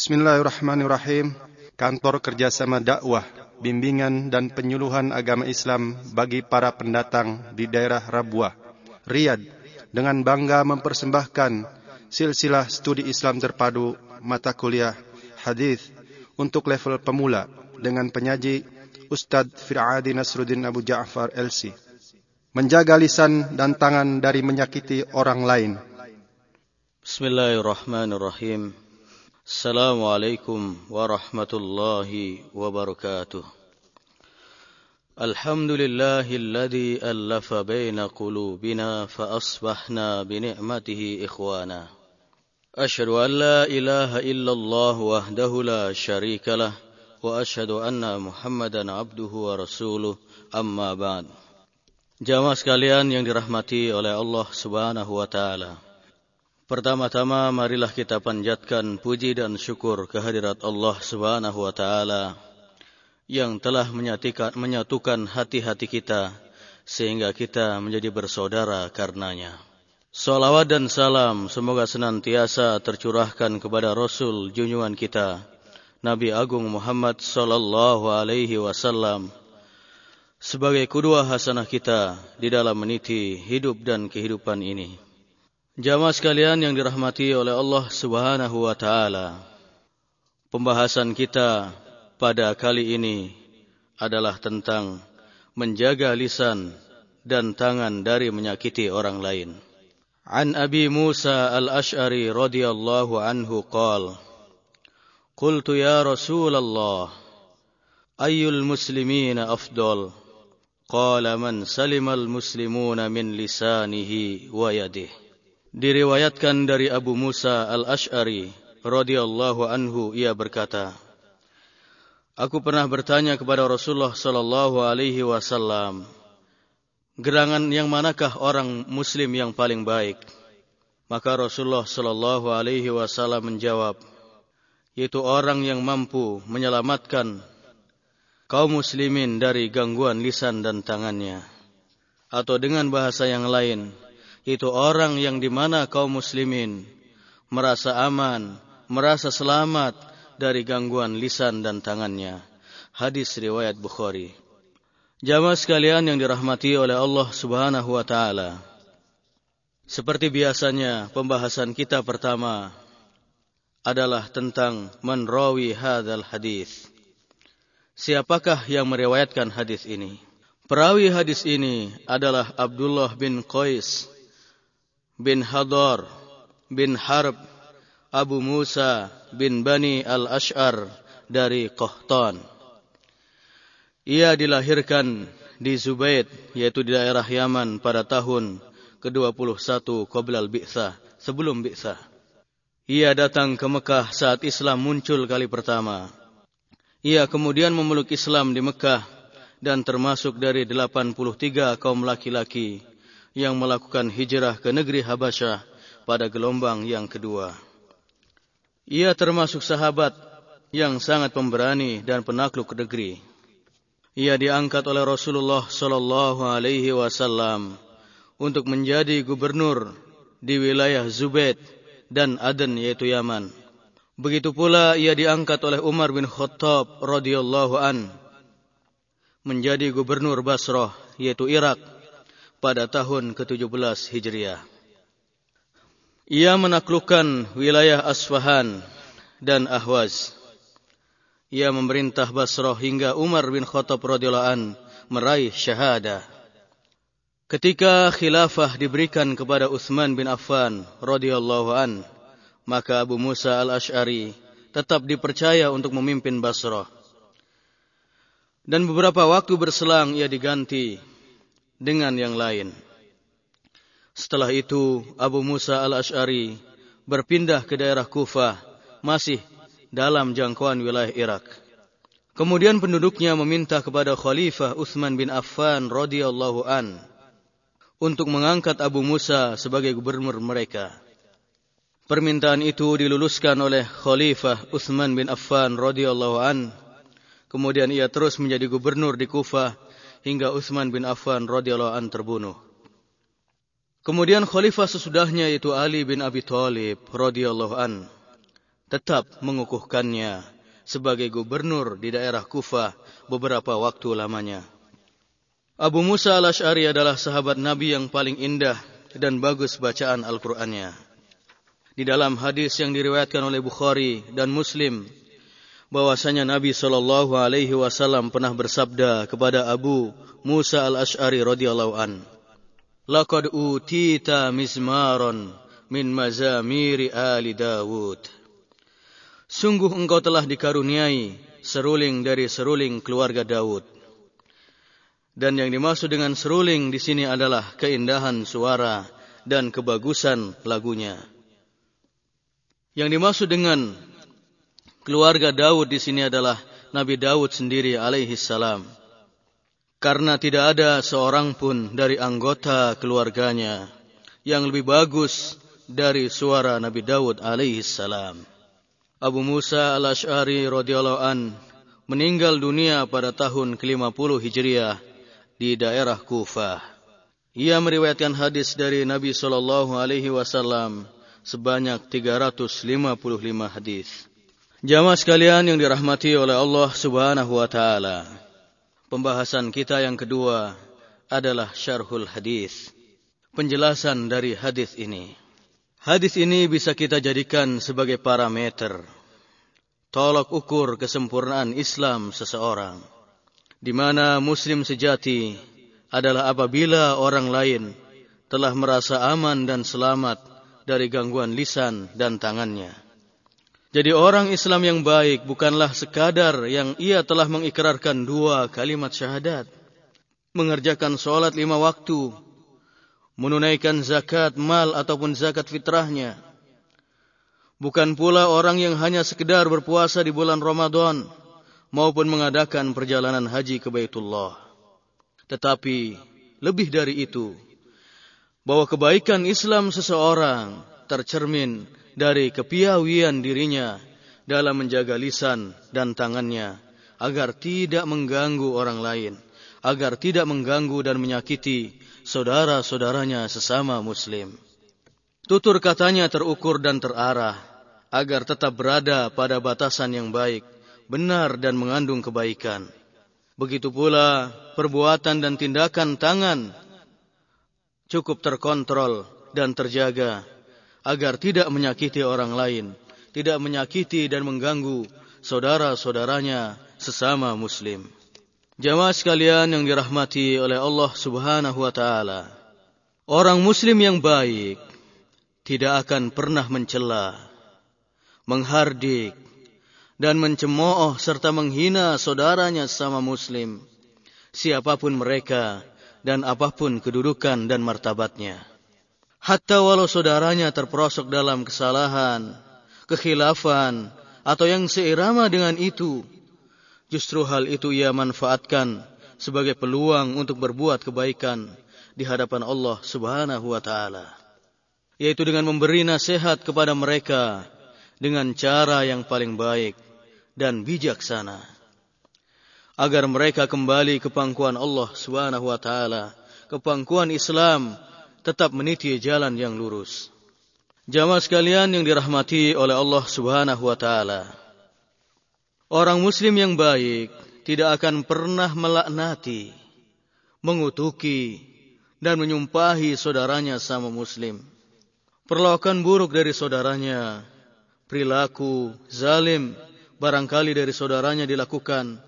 Bismillahirrahmanirrahim. Kantor Kerjasama Dakwah, Bimbingan dan Penyuluhan Agama Islam bagi para pendatang di daerah Rabuah, Riyadh, dengan bangga mempersembahkan silsilah studi Islam terpadu mata kuliah hadis untuk level pemula dengan penyaji Ustadz Fir'adi Nasruddin Abu Ja'far LC. Menjaga lisan dan tangan dari menyakiti orang lain. Bismillahirrahmanirrahim. Assalamualaikum warahmatullahi wabarakatuh. الحمد لله الذي ألف بين قلوبنا فأصبحنا بنعمته إخوانا أشهد أن لا إله إلا الله وحده لا شريك له وأشهد أن محمدا عبده ورسوله أما بعد Jamaah sekalian yang dirahmati oleh Allah Subhanahu wa taala. Pertama-tama marilah kita panjatkan puji dan syukur kehadirat Allah Subhanahu wa taala yang telah menyatukan hati-hati kita sehingga kita menjadi bersaudara karenanya. Salawat dan salam semoga senantiasa tercurahkan kepada Rasul junjungan kita, Nabi Agung Muhammad sallallahu alaihi wasallam sebagai kedua hasanah kita di dalam meniti hidup dan kehidupan ini. Jamaah sekalian yang dirahmati oleh Allah Subhanahu wa taala. Pembahasan kita pada kali ini adalah tentang menjaga lisan dan tangan dari menyakiti orang lain. An Abi Musa al-Ash'ari radhiyallahu anhu qala Qultu ya Rasulullah ayyul muslimina afdal Qala man salimal muslimuna min lisanihi wa yadihi Diriwayatkan dari Abu Musa al-Ash'ari radhiyallahu anhu ia berkata Aku pernah bertanya kepada Rasulullah sallallahu alaihi wasallam, gerangan yang manakah orang muslim yang paling baik? Maka Rasulullah sallallahu alaihi wasallam menjawab, yaitu orang yang mampu menyelamatkan kaum muslimin dari gangguan lisan dan tangannya. Atau dengan bahasa yang lain, itu orang yang di mana kaum muslimin merasa aman, merasa selamat dari gangguan lisan dan tangannya. Hadis riwayat Bukhari. Jamaah sekalian yang dirahmati oleh Allah Subhanahu wa taala. Seperti biasanya, pembahasan kita pertama adalah tentang menrawi hadzal hadis. Siapakah yang meriwayatkan hadis ini? Perawi hadis ini adalah Abdullah bin Qais bin Hadar bin Harb Abu Musa bin Bani al-Ash'ar dari Qahtan. Ia dilahirkan di Zubaid, yaitu di daerah Yaman pada tahun ke-21 Qoblal Bi'sa, sebelum Bi'sa. Ia datang ke Mekah saat Islam muncul kali pertama. Ia kemudian memeluk Islam di Mekah dan termasuk dari 83 kaum laki-laki yang melakukan hijrah ke negeri Habasyah pada gelombang yang kedua. Ia termasuk sahabat yang sangat pemberani dan penakluk negeri. Ia diangkat oleh Rasulullah sallallahu alaihi wasallam untuk menjadi gubernur di wilayah Zubaid dan Aden yaitu Yaman. Begitu pula ia diangkat oleh Umar bin Khattab radhiyallahu an menjadi gubernur Basrah yaitu Irak pada tahun ke-17 Hijriah. Ia menaklukkan wilayah Asfahan dan Ahwaz. Ia memerintah Basrah hingga Umar bin Khattab radhiyallahu an meraih syahada. Ketika khilafah diberikan kepada Uthman bin Affan radhiyallahu an, maka Abu Musa al-Ash'ari tetap dipercaya untuk memimpin Basrah. Dan beberapa waktu berselang ia diganti dengan yang lain. Setelah itu Abu Musa al-Ash'ari berpindah ke daerah Kufah, masih dalam jangkauan wilayah Irak. Kemudian penduduknya meminta kepada Khalifah Uthman bin Affan radhiyallahu an untuk mengangkat Abu Musa sebagai gubernur mereka. Permintaan itu diluluskan oleh Khalifah Uthman bin Affan radhiyallahu an. Kemudian ia terus menjadi gubernur di Kufah hingga Uthman bin Affan radhiyallahu an terbunuh. Kemudian khalifah sesudahnya yaitu Ali bin Abi Thalib radhiyallahu an tetap mengukuhkannya sebagai gubernur di daerah Kufah beberapa waktu lamanya. Abu Musa al-Ash'ari adalah sahabat Nabi yang paling indah dan bagus bacaan Al-Qur'annya. Di dalam hadis yang diriwayatkan oleh Bukhari dan Muslim bahwasanya Nabi sallallahu alaihi wasallam pernah bersabda kepada Abu Musa al-Ash'ari radhiyallahu an, "Laqad utita mizmaron min mazamiri ali Dawud." Sungguh engkau telah dikaruniai seruling dari seruling keluarga Daud. Dan yang dimaksud dengan seruling di sini adalah keindahan suara dan kebagusan lagunya. Yang dimaksud dengan keluarga Daud di sini adalah Nabi Daud sendiri alaihi salam. Karena tidak ada seorang pun dari anggota keluarganya yang lebih bagus dari suara Nabi Daud alaihi salam. Abu Musa al-Ash'ari radhiyallahu an meninggal dunia pada tahun ke-50 Hijriah di daerah Kufah. Ia meriwayatkan hadis dari Nabi sallallahu alaihi wasallam sebanyak 355 hadis. Jamaah sekalian yang dirahmati oleh Allah Subhanahu wa taala. Pembahasan kita yang kedua adalah syarhul hadis. Penjelasan dari hadis ini. Hadis ini bisa kita jadikan sebagai parameter tolok ukur kesempurnaan Islam seseorang. Di mana muslim sejati adalah apabila orang lain telah merasa aman dan selamat dari gangguan lisan dan tangannya jadi orang Islam yang baik bukanlah sekadar yang ia telah mengikrarkan dua kalimat syahadat. Mengerjakan sholat lima waktu. Menunaikan zakat mal ataupun zakat fitrahnya. Bukan pula orang yang hanya sekedar berpuasa di bulan Ramadan. Maupun mengadakan perjalanan haji ke Baitullah. Tetapi lebih dari itu. Bahwa kebaikan Islam seseorang tercermin dari kepiawian dirinya dalam menjaga lisan dan tangannya agar tidak mengganggu orang lain, agar tidak mengganggu dan menyakiti saudara-saudaranya sesama muslim. Tutur katanya terukur dan terarah agar tetap berada pada batasan yang baik, benar dan mengandung kebaikan. Begitu pula perbuatan dan tindakan tangan cukup terkontrol dan terjaga agar tidak menyakiti orang lain, tidak menyakiti dan mengganggu saudara-saudaranya sesama muslim. Jamaah sekalian yang dirahmati oleh Allah Subhanahu wa taala. Orang muslim yang baik tidak akan pernah mencela, menghardik dan mencemooh serta menghina saudaranya sesama muslim, siapa pun mereka dan apa pun kedudukan dan martabatnya. Hatta walau saudaranya terperosok dalam kesalahan, kekhilafan, atau yang seirama dengan itu, justru hal itu ia manfaatkan sebagai peluang untuk berbuat kebaikan di hadapan Allah Subhanahu wa taala. Yaitu dengan memberi nasihat kepada mereka dengan cara yang paling baik dan bijaksana agar mereka kembali ke pangkuan Allah Subhanahu wa taala, ke pangkuan Islam tetap meniti jalan yang lurus. Jamaah sekalian yang dirahmati oleh Allah Subhanahu wa taala. Orang muslim yang baik tidak akan pernah melaknati, mengutuki dan menyumpahi saudaranya sama muslim. Perlakuan buruk dari saudaranya, perilaku zalim barangkali dari saudaranya dilakukan,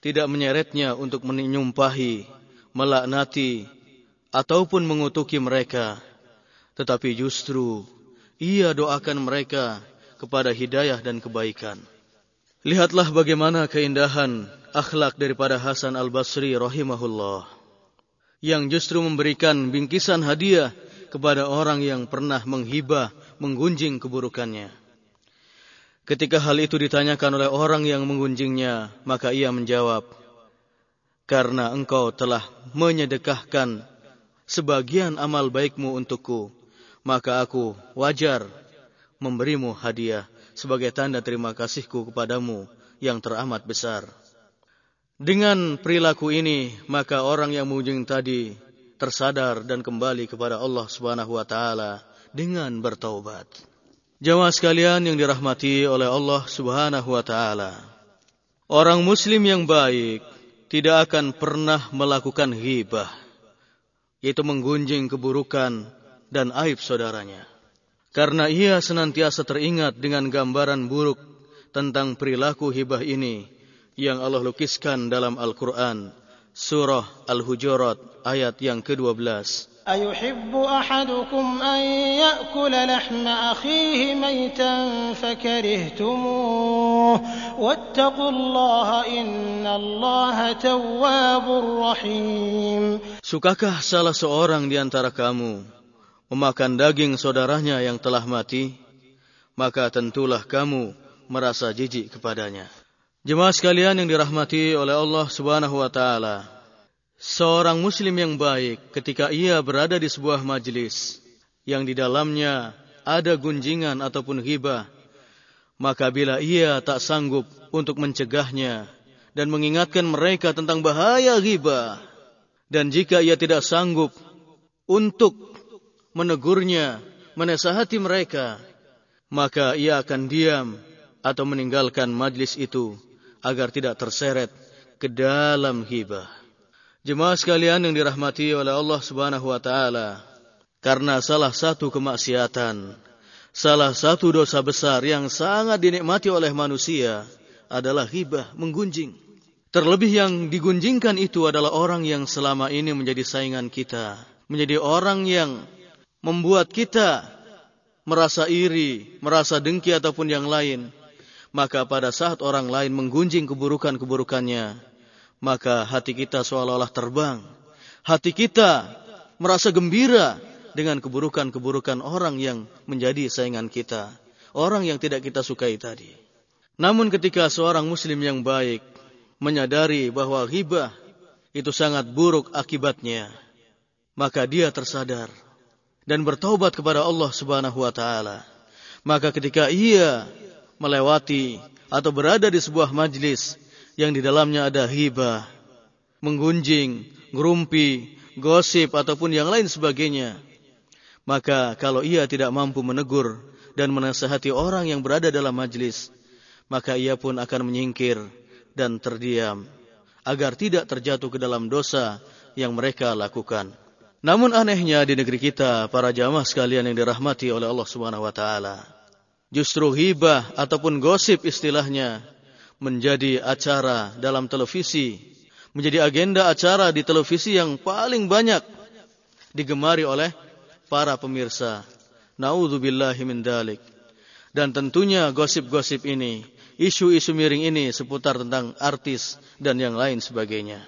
tidak menyeretnya untuk menyumpahi, melaknati ataupun mengutuki mereka, tetapi justru ia doakan mereka kepada hidayah dan kebaikan. Lihatlah bagaimana keindahan akhlak daripada Hasan al-Basri rahimahullah yang justru memberikan bingkisan hadiah kepada orang yang pernah menghibah, menggunjing keburukannya. Ketika hal itu ditanyakan oleh orang yang menggunjingnya, maka ia menjawab, "Karena engkau telah menyedekahkan sebagian amal baikmu untukku, maka aku wajar memberimu hadiah sebagai tanda terima kasihku kepadamu yang teramat besar. Dengan perilaku ini, maka orang yang mengunjungi tadi tersadar dan kembali kepada Allah Subhanahu wa taala dengan bertaubat. Jemaah sekalian yang dirahmati oleh Allah Subhanahu wa taala. Orang muslim yang baik tidak akan pernah melakukan ghibah, yaitu menggunjing keburukan dan aib saudaranya. Karena ia senantiasa teringat dengan gambaran buruk tentang perilaku hibah ini yang Allah lukiskan dalam Al-Quran, surah Al-Hujurat ayat yang ke-12. أيحب أحدكم أن يأكل لحم أخيه ميتا فكرهتموه واتقوا الله إن الله تواب رحيم Sukakah salah seorang di antara kamu memakan daging saudaranya yang telah mati? Maka tentulah kamu merasa jijik kepadanya. Jemaah sekalian yang dirahmati oleh Allah Subhanahu wa taala. Seorang muslim yang baik ketika ia berada di sebuah majelis yang di dalamnya ada gunjingan ataupun ghibah, maka bila ia tak sanggup untuk mencegahnya dan mengingatkan mereka tentang bahaya ghibah, dan jika ia tidak sanggup untuk menegurnya, menasihati mereka, maka ia akan diam atau meninggalkan majlis itu agar tidak terseret ke dalam ghibah. Jemaah sekalian yang dirahmati oleh Allah Subhanahu wa taala, karena salah satu kemaksiatan, salah satu dosa besar yang sangat dinikmati oleh manusia adalah hibah, menggunjing. Terlebih yang digunjingkan itu adalah orang yang selama ini menjadi saingan kita, menjadi orang yang membuat kita merasa iri, merasa dengki ataupun yang lain. Maka pada saat orang lain menggunjing keburukan-keburukannya, maka hati kita seolah-olah terbang. Hati kita merasa gembira dengan keburukan-keburukan orang yang menjadi saingan kita, orang yang tidak kita sukai tadi. Namun ketika seorang muslim yang baik menyadari bahwa ghibah itu sangat buruk akibatnya, maka dia tersadar dan bertaubat kepada Allah Subhanahu wa taala. Maka ketika ia melewati atau berada di sebuah majlis yang di dalamnya ada hibah, menggunjing, ngerumpi, gosip ataupun yang lain sebagainya. Maka kalau ia tidak mampu menegur dan menasehati orang yang berada dalam majlis, maka ia pun akan menyingkir dan terdiam agar tidak terjatuh ke dalam dosa yang mereka lakukan. Namun anehnya di negeri kita, para jamaah sekalian yang dirahmati oleh Allah Subhanahu wa taala, justru hibah ataupun gosip istilahnya menjadi acara dalam televisi, menjadi agenda acara di televisi yang paling banyak digemari oleh para pemirsa. Nauzubillahi min dalik. Dan tentunya gosip-gosip ini, isu-isu miring ini seputar tentang artis dan yang lain sebagainya.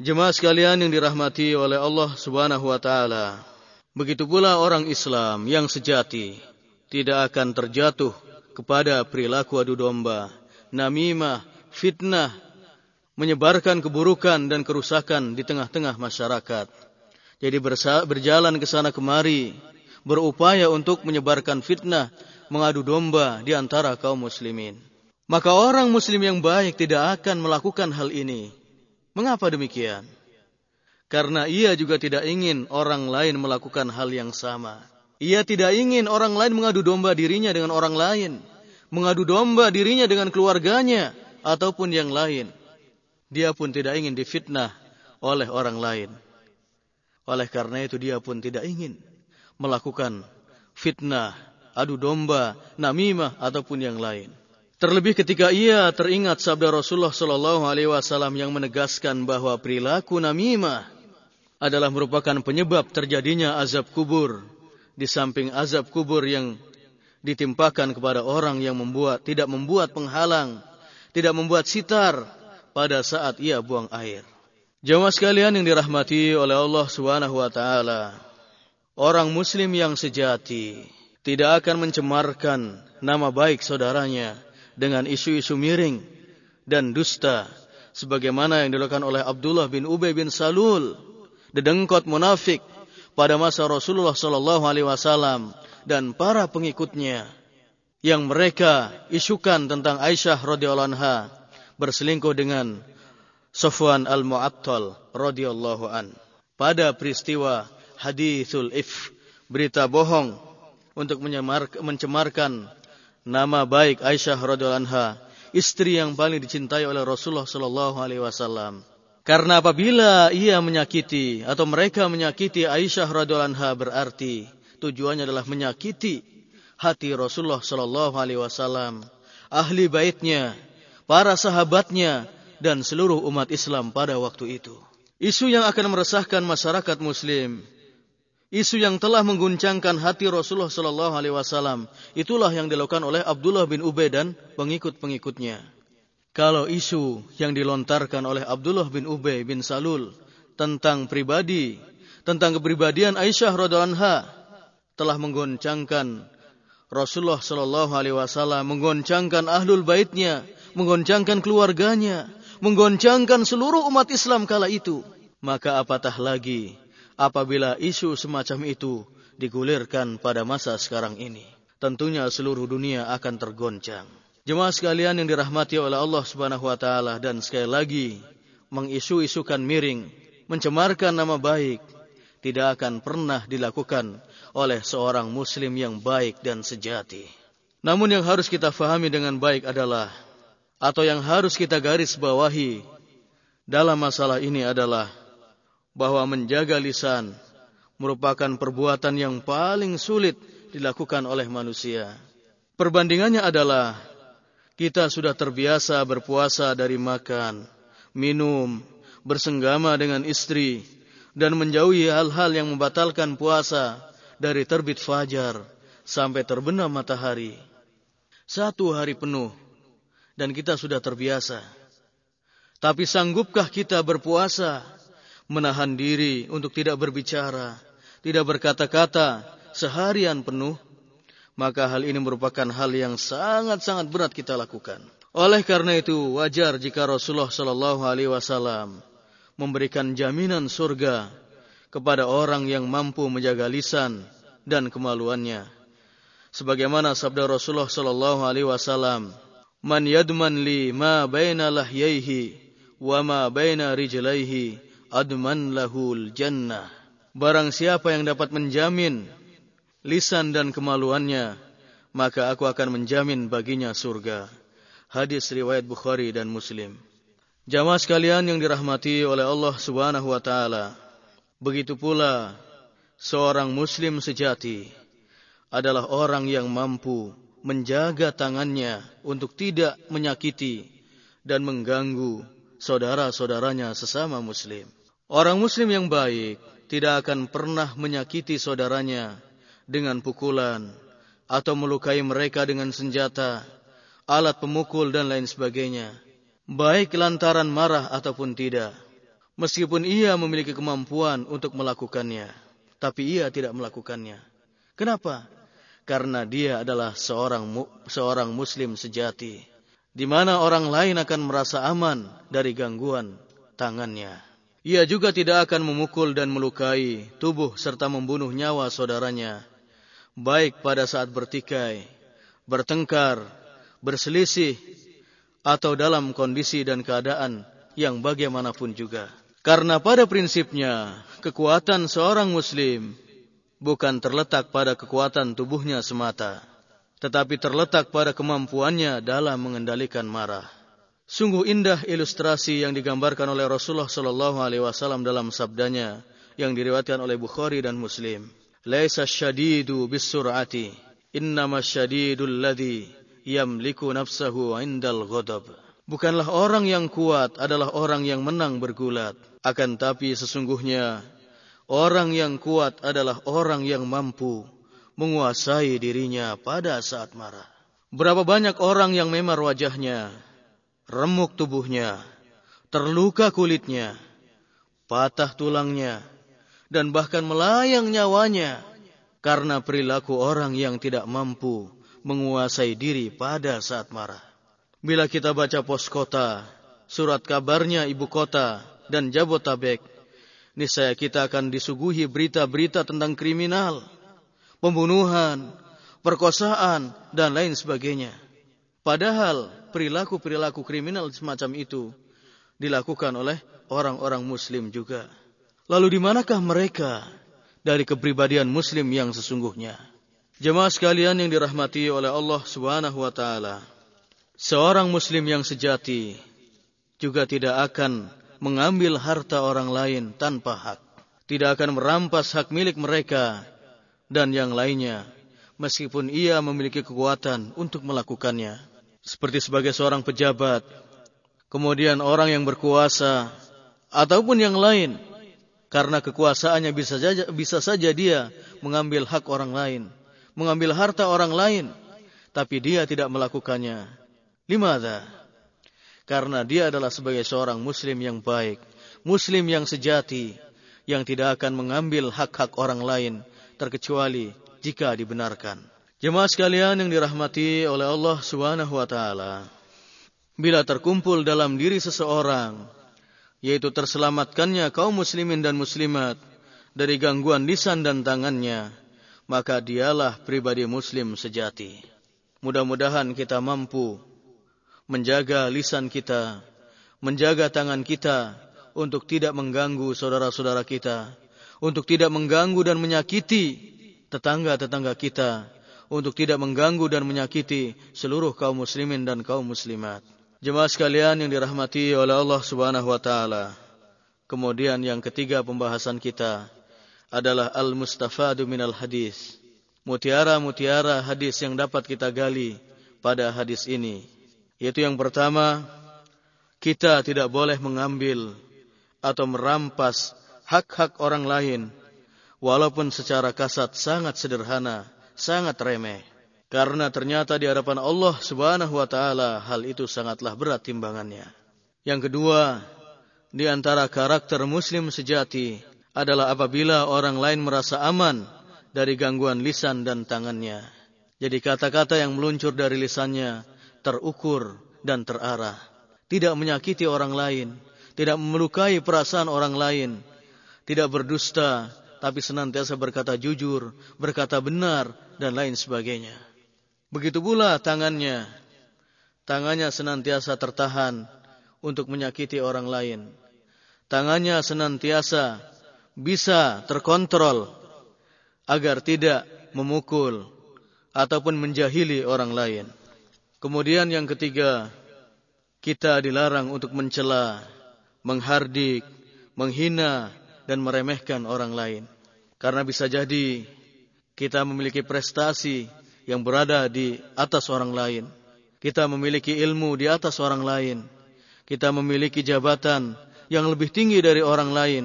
Jemaah sekalian yang dirahmati oleh Allah Subhanahu wa taala. Begitu pula orang Islam yang sejati tidak akan terjatuh kepada perilaku adu domba namimah, fitnah, menyebarkan keburukan dan kerusakan di tengah-tengah masyarakat. Jadi berjalan ke sana kemari, berupaya untuk menyebarkan fitnah, mengadu domba di antara kaum muslimin. Maka orang muslim yang baik tidak akan melakukan hal ini. Mengapa demikian? Karena ia juga tidak ingin orang lain melakukan hal yang sama. Ia tidak ingin orang lain mengadu domba dirinya dengan orang lain mengadu domba dirinya dengan keluarganya ataupun yang lain. Dia pun tidak ingin difitnah oleh orang lain. Oleh karena itu dia pun tidak ingin melakukan fitnah, adu domba, namimah ataupun yang lain. Terlebih ketika ia teringat sabda Rasulullah Shallallahu Alaihi Wasallam yang menegaskan bahwa perilaku namimah adalah merupakan penyebab terjadinya azab kubur. Di samping azab kubur yang ditimpakan kepada orang yang membuat tidak membuat penghalang, tidak membuat sitar pada saat ia buang air. Jamaah sekalian yang dirahmati oleh Allah Subhanahu wa taala, orang muslim yang sejati tidak akan mencemarkan nama baik saudaranya dengan isu-isu miring dan dusta sebagaimana yang dilakukan oleh Abdullah bin Ubay bin Salul, dedengkot munafik pada masa Rasulullah sallallahu alaihi wasallam dan para pengikutnya yang mereka isukan tentang Aisyah radhiyallahu anha berselingkuh dengan Sofwan al-Mu'attal radhiyallahu an. Pada peristiwa hadithul if berita bohong untuk mencemarkan nama baik Aisyah radhiyallahu anha, istri yang paling dicintai oleh Rasulullah sallallahu alaihi wasallam. Karena apabila ia menyakiti atau mereka menyakiti Aisyah radhiyallahu anha berarti tujuannya adalah menyakiti hati Rasulullah sallallahu alaihi wasallam, ahli baitnya, para sahabatnya dan seluruh umat Islam pada waktu itu. Isu yang akan meresahkan masyarakat muslim Isu yang telah mengguncangkan hati Rasulullah Sallallahu Alaihi Wasallam itulah yang dilakukan oleh Abdullah bin Ubay dan pengikut-pengikutnya. Kalau isu yang dilontarkan oleh Abdullah bin Ubay bin Salul tentang pribadi, tentang kepribadian Aisyah radhiallahu telah menggoncangkan Rasulullah Sallallahu Alaihi Wasallam, menggoncangkan ahlul baitnya, menggoncangkan keluarganya, menggoncangkan seluruh umat Islam kala itu. Maka apatah lagi apabila isu semacam itu digulirkan pada masa sekarang ini. Tentunya seluruh dunia akan tergoncang. Jemaah sekalian yang dirahmati oleh Allah Subhanahu wa taala dan sekali lagi mengisu-isukan miring, mencemarkan nama baik tidak akan pernah dilakukan oleh seorang muslim yang baik dan sejati. Namun yang harus kita fahami dengan baik adalah atau yang harus kita garis bawahi dalam masalah ini adalah bahwa menjaga lisan merupakan perbuatan yang paling sulit dilakukan oleh manusia. Perbandingannya adalah kita sudah terbiasa berpuasa dari makan, minum, bersenggama dengan istri, dan menjauhi hal-hal yang membatalkan puasa dari terbit fajar sampai terbenam matahari. Satu hari penuh, dan kita sudah terbiasa. Tapi sanggupkah kita berpuasa menahan diri untuk tidak berbicara, tidak berkata-kata seharian penuh, maka hal ini merupakan hal yang sangat-sangat berat kita lakukan. Oleh karena itu, wajar jika Rasulullah Shallallahu Alaihi Wasallam memberikan jaminan surga kepada orang yang mampu menjaga lisan dan kemaluannya. Sebagaimana sabda Rasulullah Shallallahu Alaihi Wasallam, "Man yadman li ma baina lahyaihi wa ma baina rijlaihi adman lahul jannah. Barang siapa yang dapat menjamin lisan dan kemaluannya, maka aku akan menjamin baginya surga. Hadis riwayat Bukhari dan Muslim. Jamaah sekalian yang dirahmati oleh Allah Subhanahu wa taala. Begitu pula seorang muslim sejati adalah orang yang mampu menjaga tangannya untuk tidak menyakiti dan mengganggu saudara-saudaranya sesama muslim. Orang muslim yang baik tidak akan pernah menyakiti saudaranya dengan pukulan atau melukai mereka dengan senjata, alat pemukul dan lain sebagainya. Baik lantaran marah ataupun tidak. Meskipun ia memiliki kemampuan untuk melakukannya, tapi ia tidak melakukannya. Kenapa? Karena dia adalah seorang seorang muslim sejati, di mana orang lain akan merasa aman dari gangguan tangannya. Ia juga tidak akan memukul dan melukai tubuh serta membunuh nyawa saudaranya, baik pada saat bertikai, bertengkar, berselisih, atau dalam kondisi dan keadaan yang bagaimanapun juga. Karena pada prinsipnya, kekuatan seorang muslim bukan terletak pada kekuatan tubuhnya semata, tetapi terletak pada kemampuannya dalam mengendalikan marah. Sungguh indah ilustrasi yang digambarkan oleh Rasulullah sallallahu alaihi wasallam dalam sabdanya yang diriwayatkan oleh Bukhari dan Muslim. Laisa syadidu bisur'ati, innama syadidul ladzi yamliku nafsahu indal ghadab. Bukanlah orang yang kuat adalah orang yang menang bergulat, akan tapi sesungguhnya orang yang kuat adalah orang yang mampu menguasai dirinya pada saat marah. Berapa banyak orang yang memar wajahnya, remuk tubuhnya, terluka kulitnya, patah tulangnya, dan bahkan melayang nyawanya karena perilaku orang yang tidak mampu menguasai diri pada saat marah. Bila kita baca pos kota, surat kabarnya ibu kota, dan Jabotabek, niscaya kita akan disuguhi berita-berita tentang kriminal, pembunuhan, perkosaan, dan lain sebagainya. Padahal perilaku-perilaku kriminal semacam itu dilakukan oleh orang-orang muslim juga. Lalu di manakah mereka dari kepribadian muslim yang sesungguhnya? Jemaah sekalian yang dirahmati oleh Allah Subhanahu wa taala. Seorang muslim yang sejati juga tidak akan mengambil harta orang lain tanpa hak. Tidak akan merampas hak milik mereka dan yang lainnya meskipun ia memiliki kekuatan untuk melakukannya. Seperti sebagai seorang pejabat, kemudian orang yang berkuasa ataupun yang lain karena kekuasaannya bisa saja bisa saja dia mengambil hak orang lain mengambil harta orang lain, tapi dia tidak melakukannya. Limada? Karena dia adalah sebagai seorang muslim yang baik, muslim yang sejati, yang tidak akan mengambil hak-hak orang lain, terkecuali jika dibenarkan. Jemaah sekalian yang dirahmati oleh Allah Subhanahu wa taala. Bila terkumpul dalam diri seseorang yaitu terselamatkannya kaum muslimin dan muslimat dari gangguan lisan dan tangannya, maka dialah pribadi muslim sejati. Mudah-mudahan kita mampu menjaga lisan kita, menjaga tangan kita untuk tidak mengganggu saudara-saudara kita, untuk tidak mengganggu dan menyakiti tetangga-tetangga kita, untuk tidak mengganggu dan menyakiti seluruh kaum muslimin dan kaum muslimat. Jemaah sekalian yang dirahmati oleh Allah Subhanahu wa taala. Kemudian yang ketiga pembahasan kita adalah al-mustafadu minal hadis. Mutiara-mutiara hadis yang dapat kita gali pada hadis ini. Yaitu yang pertama, kita tidak boleh mengambil atau merampas hak-hak orang lain walaupun secara kasat sangat sederhana, sangat remeh. Karena ternyata di hadapan Allah Subhanahu wa taala hal itu sangatlah berat timbangannya. Yang kedua, di antara karakter muslim sejati adalah apabila orang lain merasa aman dari gangguan lisan dan tangannya. Jadi kata-kata yang meluncur dari lisannya terukur dan terarah. Tidak menyakiti orang lain. Tidak melukai perasaan orang lain. Tidak berdusta. Tapi senantiasa berkata jujur, berkata benar, dan lain sebagainya. Begitu pula tangannya. Tangannya senantiasa tertahan untuk menyakiti orang lain. Tangannya senantiasa bisa terkontrol agar tidak memukul ataupun menjahili orang lain. Kemudian yang ketiga, kita dilarang untuk mencela, menghardik, menghina dan meremehkan orang lain. Karena bisa jadi kita memiliki prestasi yang berada di atas orang lain. Kita memiliki ilmu di atas orang lain. Kita memiliki jabatan yang lebih tinggi dari orang lain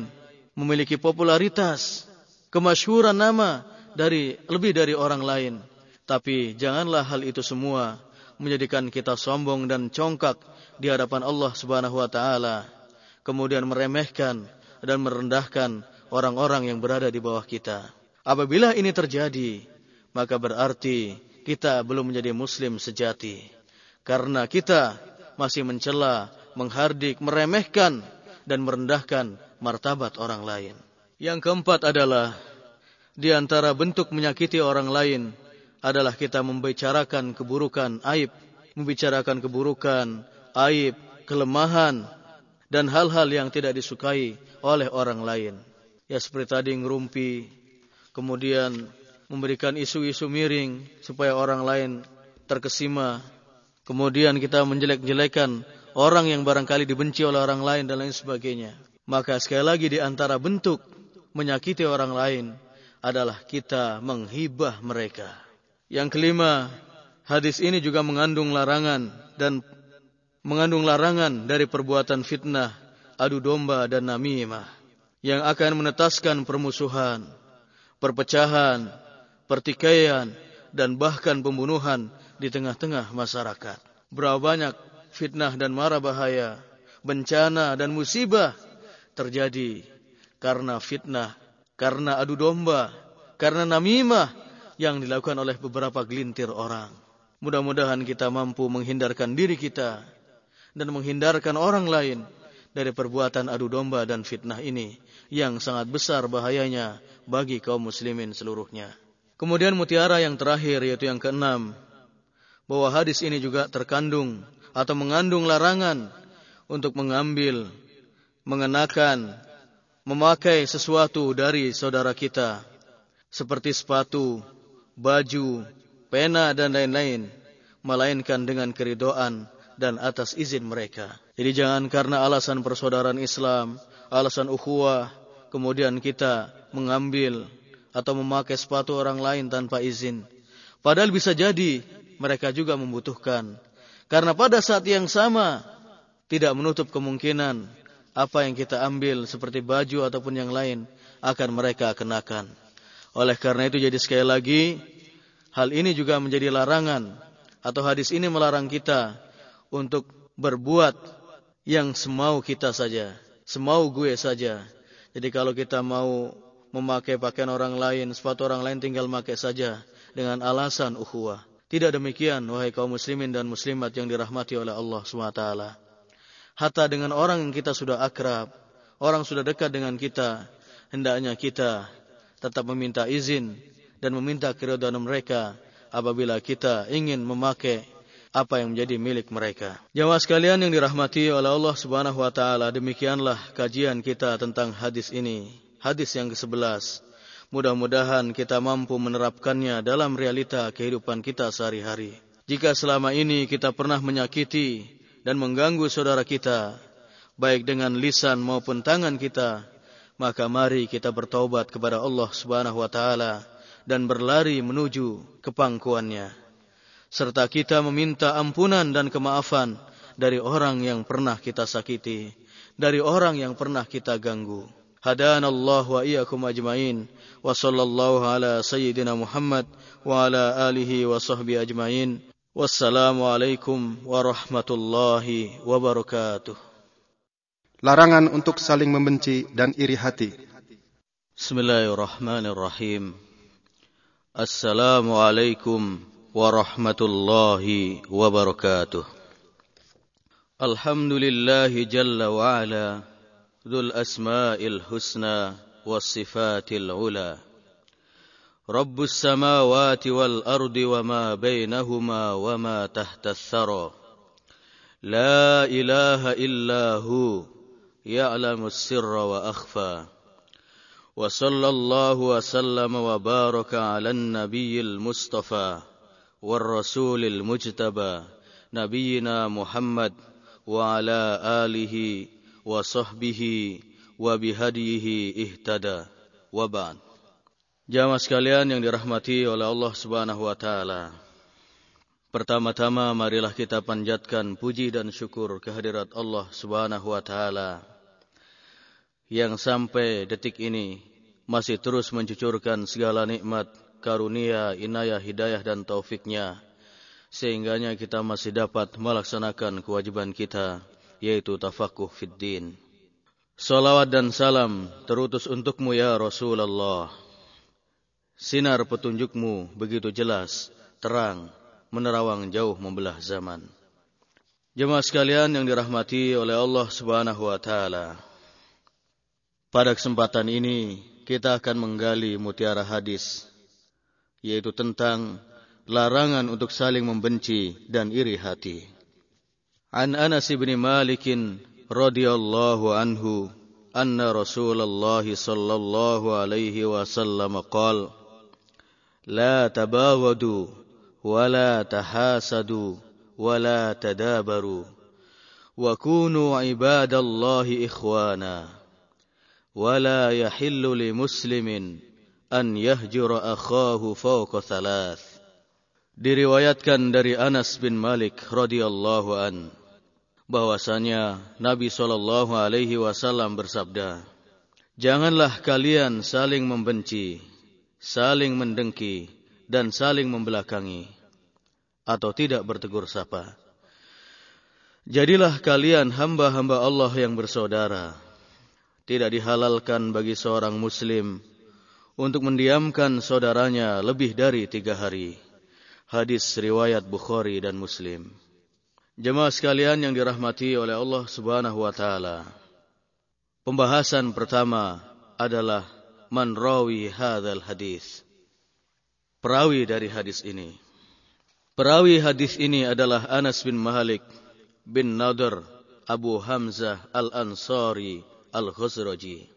memiliki popularitas, kemasyhuran nama dari lebih dari orang lain. Tapi janganlah hal itu semua menjadikan kita sombong dan congkak di hadapan Allah Subhanahu wa taala, kemudian meremehkan dan merendahkan orang-orang yang berada di bawah kita. Apabila ini terjadi, maka berarti kita belum menjadi muslim sejati. Karena kita masih mencela, menghardik, meremehkan dan merendahkan martabat orang lain. Yang keempat adalah di antara bentuk menyakiti orang lain adalah kita membicarakan keburukan, aib, membicarakan keburukan, aib, kelemahan dan hal-hal yang tidak disukai oleh orang lain. Ya seperti tadi ngerumpi, kemudian memberikan isu-isu miring supaya orang lain terkesima. Kemudian kita menjelek-jelekan orang yang barangkali dibenci oleh orang lain dan lain sebagainya. Maka sekali lagi di antara bentuk menyakiti orang lain adalah kita menghibah mereka. Yang kelima, hadis ini juga mengandung larangan dan mengandung larangan dari perbuatan fitnah, adu domba dan namimah yang akan menetaskan permusuhan, perpecahan, pertikaian dan bahkan pembunuhan di tengah-tengah masyarakat. Berapa banyak fitnah dan mara bahaya, bencana dan musibah terjadi karena fitnah, karena adu domba, karena namimah yang dilakukan oleh beberapa gelintir orang. Mudah-mudahan kita mampu menghindarkan diri kita dan menghindarkan orang lain dari perbuatan adu domba dan fitnah ini yang sangat besar bahayanya bagi kaum muslimin seluruhnya. Kemudian mutiara yang terakhir yaitu yang keenam bahwa hadis ini juga terkandung atau mengandung larangan untuk mengambil mengenakan, memakai sesuatu dari saudara kita, seperti sepatu, baju, pena dan lain-lain melainkan dengan keridoan dan atas izin mereka. Jadi jangan karena alasan persaudaraan Islam, alasan ukhuwah, kemudian kita mengambil atau memakai sepatu orang lain tanpa izin. Padahal bisa jadi mereka juga membutuhkan. Karena pada saat yang sama tidak menutup kemungkinan apa yang kita ambil seperti baju ataupun yang lain akan mereka kenakan. Oleh karena itu jadi sekali lagi hal ini juga menjadi larangan atau hadis ini melarang kita untuk berbuat yang semau kita saja, semau gue saja. Jadi kalau kita mau memakai pakaian orang lain, sepatu orang lain tinggal pakai saja dengan alasan ukhuwah. Tidak demikian wahai kaum muslimin dan muslimat yang dirahmati oleh Allah SWT. Hatta dengan orang yang kita sudah akrab, orang sudah dekat dengan kita, hendaknya kita tetap meminta izin dan meminta keridhaan mereka apabila kita ingin memakai apa yang menjadi milik mereka. Jamaah sekalian yang dirahmati oleh Allah Subhanahu wa taala, demikianlah kajian kita tentang hadis ini. Hadis yang ke-11. Mudah-mudahan kita mampu menerapkannya dalam realita kehidupan kita sehari-hari. Jika selama ini kita pernah menyakiti dan mengganggu saudara kita, baik dengan lisan maupun tangan kita, maka mari kita bertaubat kepada Allah Subhanahu wa taala dan berlari menuju kepangkuannya serta kita meminta ampunan dan kemaafan dari orang yang pernah kita sakiti, dari orang yang pernah kita ganggu. Hadanallahu wa iyyakum ajmain wa sallallahu ala sayyidina Muhammad wa ala alihi wa sahbihi ajmain. Wassalamu alaikum warahmatullahi wabarakatuh. Larangan untuk saling membenci dan iri hati. Bismillahirrahmanirrahim. Assalamualaikum ورحمة الله وبركاته. الحمد لله جل وعلا ذو الأسماء الحسنى والصفات العلى. رب السماوات والأرض وما بينهما وما تحت الثرى. لا إله إلا هو يعلم السر وأخفى. وصلى الله وسلم وبارك على النبي المصطفى. والرسول المجتبى نبينا محمد وعلى آله وصحبه وبهديه اهتدى وبعد Jamaah sekalian yang dirahmati oleh Allah Subhanahu wa taala. Pertama-tama marilah kita panjatkan puji dan syukur kehadirat Allah Subhanahu wa taala yang sampai detik ini masih terus mencucurkan segala nikmat, karunia, inayah, hidayah dan taufiknya sehingganya kita masih dapat melaksanakan kewajiban kita yaitu tafakuh fid din. Salawat dan salam terutus untukmu ya Rasulullah. Sinar petunjukmu begitu jelas, terang, menerawang jauh membelah zaman. Jemaah sekalian yang dirahmati oleh Allah Subhanahu wa taala. Pada kesempatan ini kita akan menggali mutiara hadis yaitu tentang larangan untuk saling membenci dan iri hati. An Anas bin Malik radhiyallahu anhu anna Rasulullah sallallahu alaihi wasallam qala La tabawadu wa la tahasadu wa la tadabaru wa kunu ibadallahi ikhwana ولا يحل لمسلم an yahjura akhahu fawqa thalath. Diriwayatkan dari Anas bin Malik radhiyallahu an bahwasanya Nabi sallallahu alaihi wasallam bersabda, "Janganlah kalian saling membenci, saling mendengki dan saling membelakangi atau tidak bertegur sapa. Jadilah kalian hamba-hamba Allah yang bersaudara. Tidak dihalalkan bagi seorang muslim untuk mendiamkan saudaranya lebih dari tiga hari. Hadis riwayat Bukhari dan Muslim. Jemaah sekalian yang dirahmati oleh Allah Subhanahu wa taala. Pembahasan pertama adalah man rawi hadis. Perawi dari hadis ini. Perawi hadis ini adalah Anas bin Malik bin Nadr Abu Hamzah Al-Ansari Al-Khazraji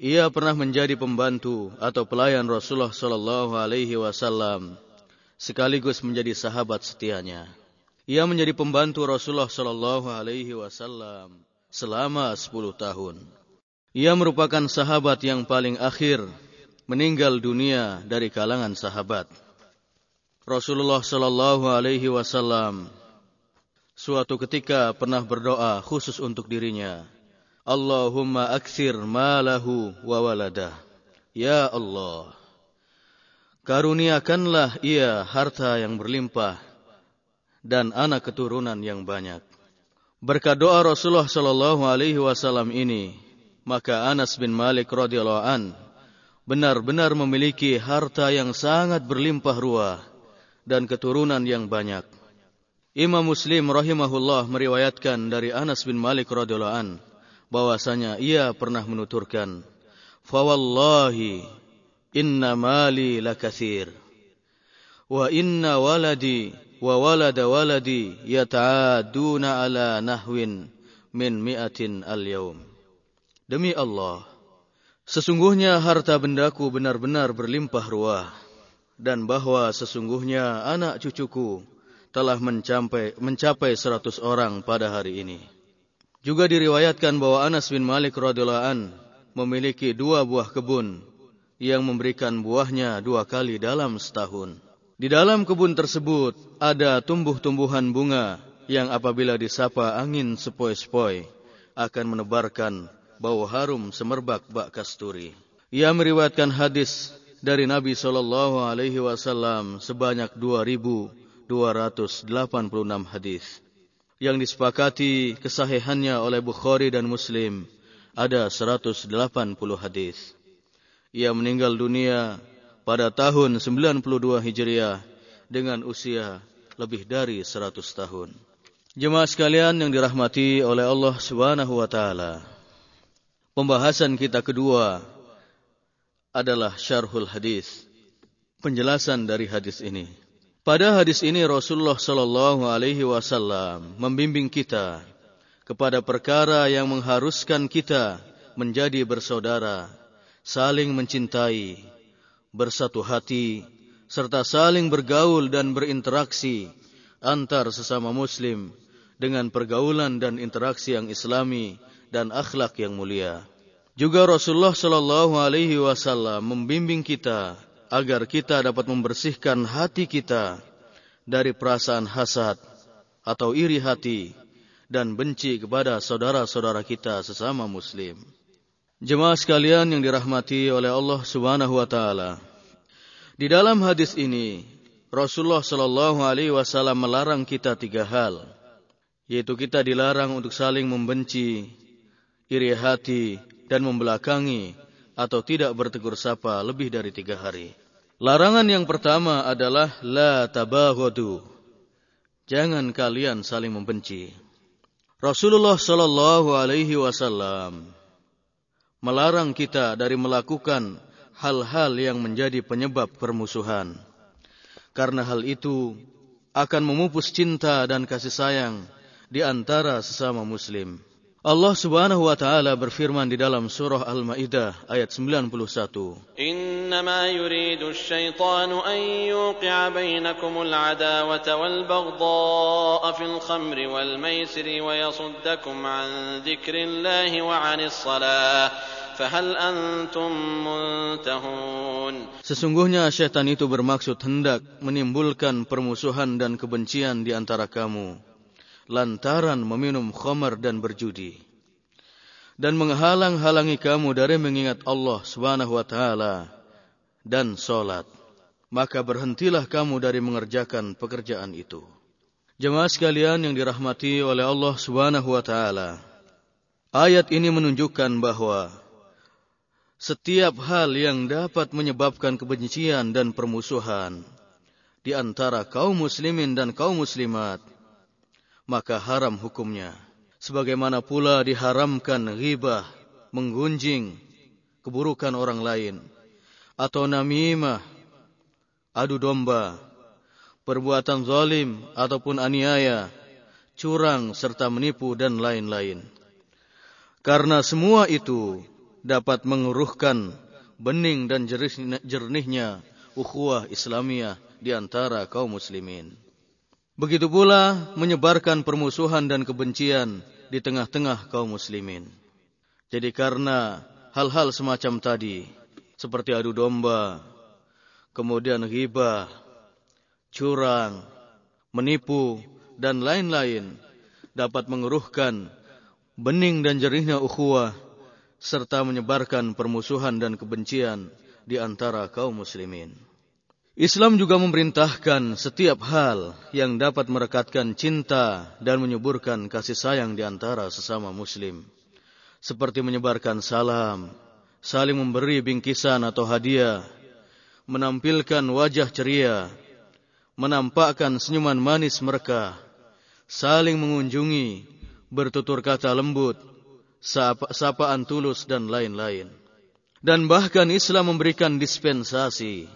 Ia pernah menjadi pembantu atau pelayan Rasulullah Shallallahu Alaihi Wasallam, sekaligus menjadi sahabat setianya. Ia menjadi pembantu Rasulullah Shallallahu Alaihi Wasallam selama 10 tahun. Ia merupakan sahabat yang paling akhir meninggal dunia dari kalangan sahabat. Rasulullah Shallallahu Alaihi Wasallam suatu ketika pernah berdoa khusus untuk dirinya. Allahumma akthir malahu wa waladah. Ya Allah, karuniakanlah ia harta yang berlimpah dan anak keturunan yang banyak. Berkat doa Rasulullah Shallallahu Alaihi Wasallam ini, maka Anas bin Malik radhiyallahu an benar-benar memiliki harta yang sangat berlimpah ruah dan keturunan yang banyak. Imam Muslim rahimahullah meriwayatkan dari Anas bin Malik radhiyallahu an bahwasanya ia pernah menuturkan, "Fa wallahi inna mali lakatsir wa inna waladi wa walada waladi yata'aduna ala nahwin min mi'atin al-yawm." Demi Allah, sesungguhnya harta bendaku benar-benar berlimpah ruah dan bahwa sesungguhnya anak cucuku telah mencapai mencapai 100 orang pada hari ini. Juga diriwayatkan bahwa Anas bin Malik radhiyallahu an memiliki dua buah kebun yang memberikan buahnya dua kali dalam setahun. Di dalam kebun tersebut ada tumbuh-tumbuhan bunga yang apabila disapa angin sepoi-sepoi akan menebarkan bau harum semerbak bak kasturi. Ia meriwayatkan hadis dari Nabi Shallallahu Alaihi Wasallam sebanyak 2.286 hadis yang disepakati kesahihannya oleh Bukhari dan Muslim ada 180 hadis. Ia meninggal dunia pada tahun 92 Hijriah dengan usia lebih dari 100 tahun. Jemaah sekalian yang dirahmati oleh Allah Subhanahu wa taala. Pembahasan kita kedua adalah syarhul hadis. Penjelasan dari hadis ini. Pada hadis ini Rasulullah Shallallahu alaihi wasallam membimbing kita kepada perkara yang mengharuskan kita menjadi bersaudara saling mencintai, bersatu hati, serta saling bergaul dan berinteraksi antar sesama muslim dengan pergaulan dan interaksi yang islami dan akhlak yang mulia. Juga Rasulullah Shallallahu Alaihi Wasallam membimbing kita agar kita dapat membersihkan hati kita dari perasaan hasad atau iri hati dan benci kepada saudara-saudara kita sesama muslim. Jemaah sekalian yang dirahmati oleh Allah Subhanahu wa taala. Di dalam hadis ini Rasulullah Shallallahu alaihi wasallam melarang kita tiga hal, yaitu kita dilarang untuk saling membenci, iri hati dan membelakangi atau tidak bertegur sapa lebih dari tiga hari. Larangan yang pertama adalah la tabaghadu. Jangan kalian saling membenci. Rasulullah Shallallahu alaihi wasallam melarang kita dari melakukan hal-hal yang menjadi penyebab permusuhan. Karena hal itu akan memupus cinta dan kasih sayang di antara sesama muslim. Allah Subhanahu wa taala berfirman di dalam surah Al-Maidah ayat 91. Innama yuridu asy-syaitanu an yuqi'a bainakum al-'adawata wal-baghdha'a fil khamri wal maisiri wa yasuddakum 'an dzikrillahi wa 'anis shalah. Fahal antum muntahun. Sesungguhnya syaitan itu bermaksud hendak menimbulkan permusuhan dan kebencian di antara kamu lantaran meminum khamar dan berjudi dan menghalang-halangi kamu dari mengingat Allah Subhanahu wa taala dan salat maka berhentilah kamu dari mengerjakan pekerjaan itu. Jemaah sekalian yang dirahmati oleh Allah Subhanahu wa taala ayat ini menunjukkan bahwa setiap hal yang dapat menyebabkan kebencian dan permusuhan di antara kaum muslimin dan kaum muslimat maka haram hukumnya. Sebagaimana pula diharamkan ghibah, menggunjing keburukan orang lain, atau namimah, adu domba, perbuatan zalim ataupun aniaya, curang serta menipu dan lain-lain. Karena semua itu dapat menguruhkan bening dan jernihnya ukhuwah Islamiyah di antara kaum muslimin. Begitu pula menyebarkan permusuhan dan kebencian di tengah-tengah kaum muslimin. Jadi karena hal-hal semacam tadi, seperti adu domba, kemudian ghibah, curang, menipu, dan lain-lain dapat mengeruhkan bening dan jerihnya ukhuwah serta menyebarkan permusuhan dan kebencian di antara kaum muslimin. Islam juga memerintahkan setiap hal yang dapat merekatkan cinta dan menyuburkan kasih sayang di antara sesama muslim. Seperti menyebarkan salam, saling memberi bingkisan atau hadiah, menampilkan wajah ceria, menampakkan senyuman manis mereka, saling mengunjungi, bertutur kata lembut, sapa, sapaan tulus dan lain-lain. Dan bahkan Islam memberikan dispensasi,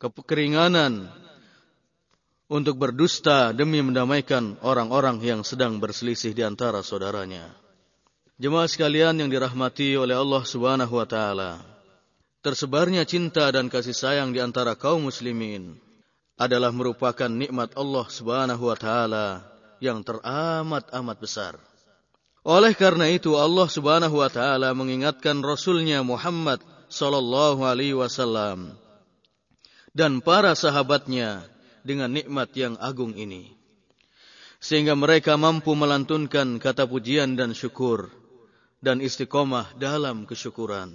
kekeringanan untuk berdusta demi mendamaikan orang-orang yang sedang berselisih di antara saudaranya. Jemaah sekalian yang dirahmati oleh Allah Subhanahu wa taala. Tersebarnya cinta dan kasih sayang di antara kaum muslimin adalah merupakan nikmat Allah Subhanahu wa taala yang teramat-amat besar. Oleh karena itu Allah Subhanahu wa taala mengingatkan rasulnya Muhammad sallallahu alaihi wasallam dan para sahabatnya dengan nikmat yang agung ini. Sehingga mereka mampu melantunkan kata pujian dan syukur dan istiqomah dalam kesyukuran.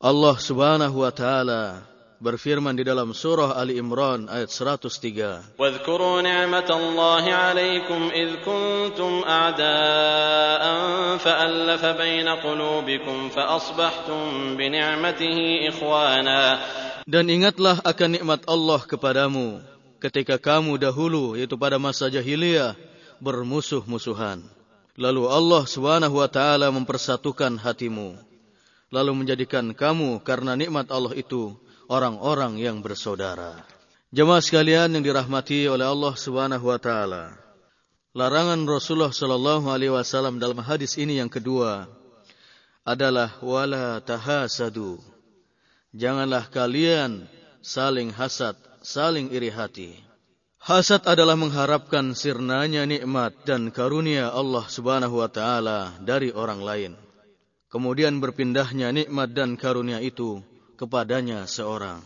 Allah Subhanahu wa taala berfirman di dalam surah Ali Imran ayat 103. "Wadhkuru ni'matallahi 'alaikum id kuntum a'da'an fa'alafa baina qulubikum fa asbahtum bi ni'matihi ikhwana." Dan ingatlah akan nikmat Allah kepadamu ketika kamu dahulu yaitu pada masa jahiliyah bermusuh-musuhan. Lalu Allah Subhanahu wa taala mempersatukan hatimu lalu menjadikan kamu karena nikmat Allah itu orang-orang yang bersaudara. Jemaah sekalian yang dirahmati oleh Allah Subhanahu wa taala. Larangan Rasulullah sallallahu alaihi wasallam dalam hadis ini yang kedua adalah wala tahasadu. Janganlah kalian saling hasad, saling iri hati. Hasad adalah mengharapkan sirnanya nikmat dan karunia Allah Subhanahu wa taala dari orang lain. Kemudian berpindahnya nikmat dan karunia itu kepadanya seorang.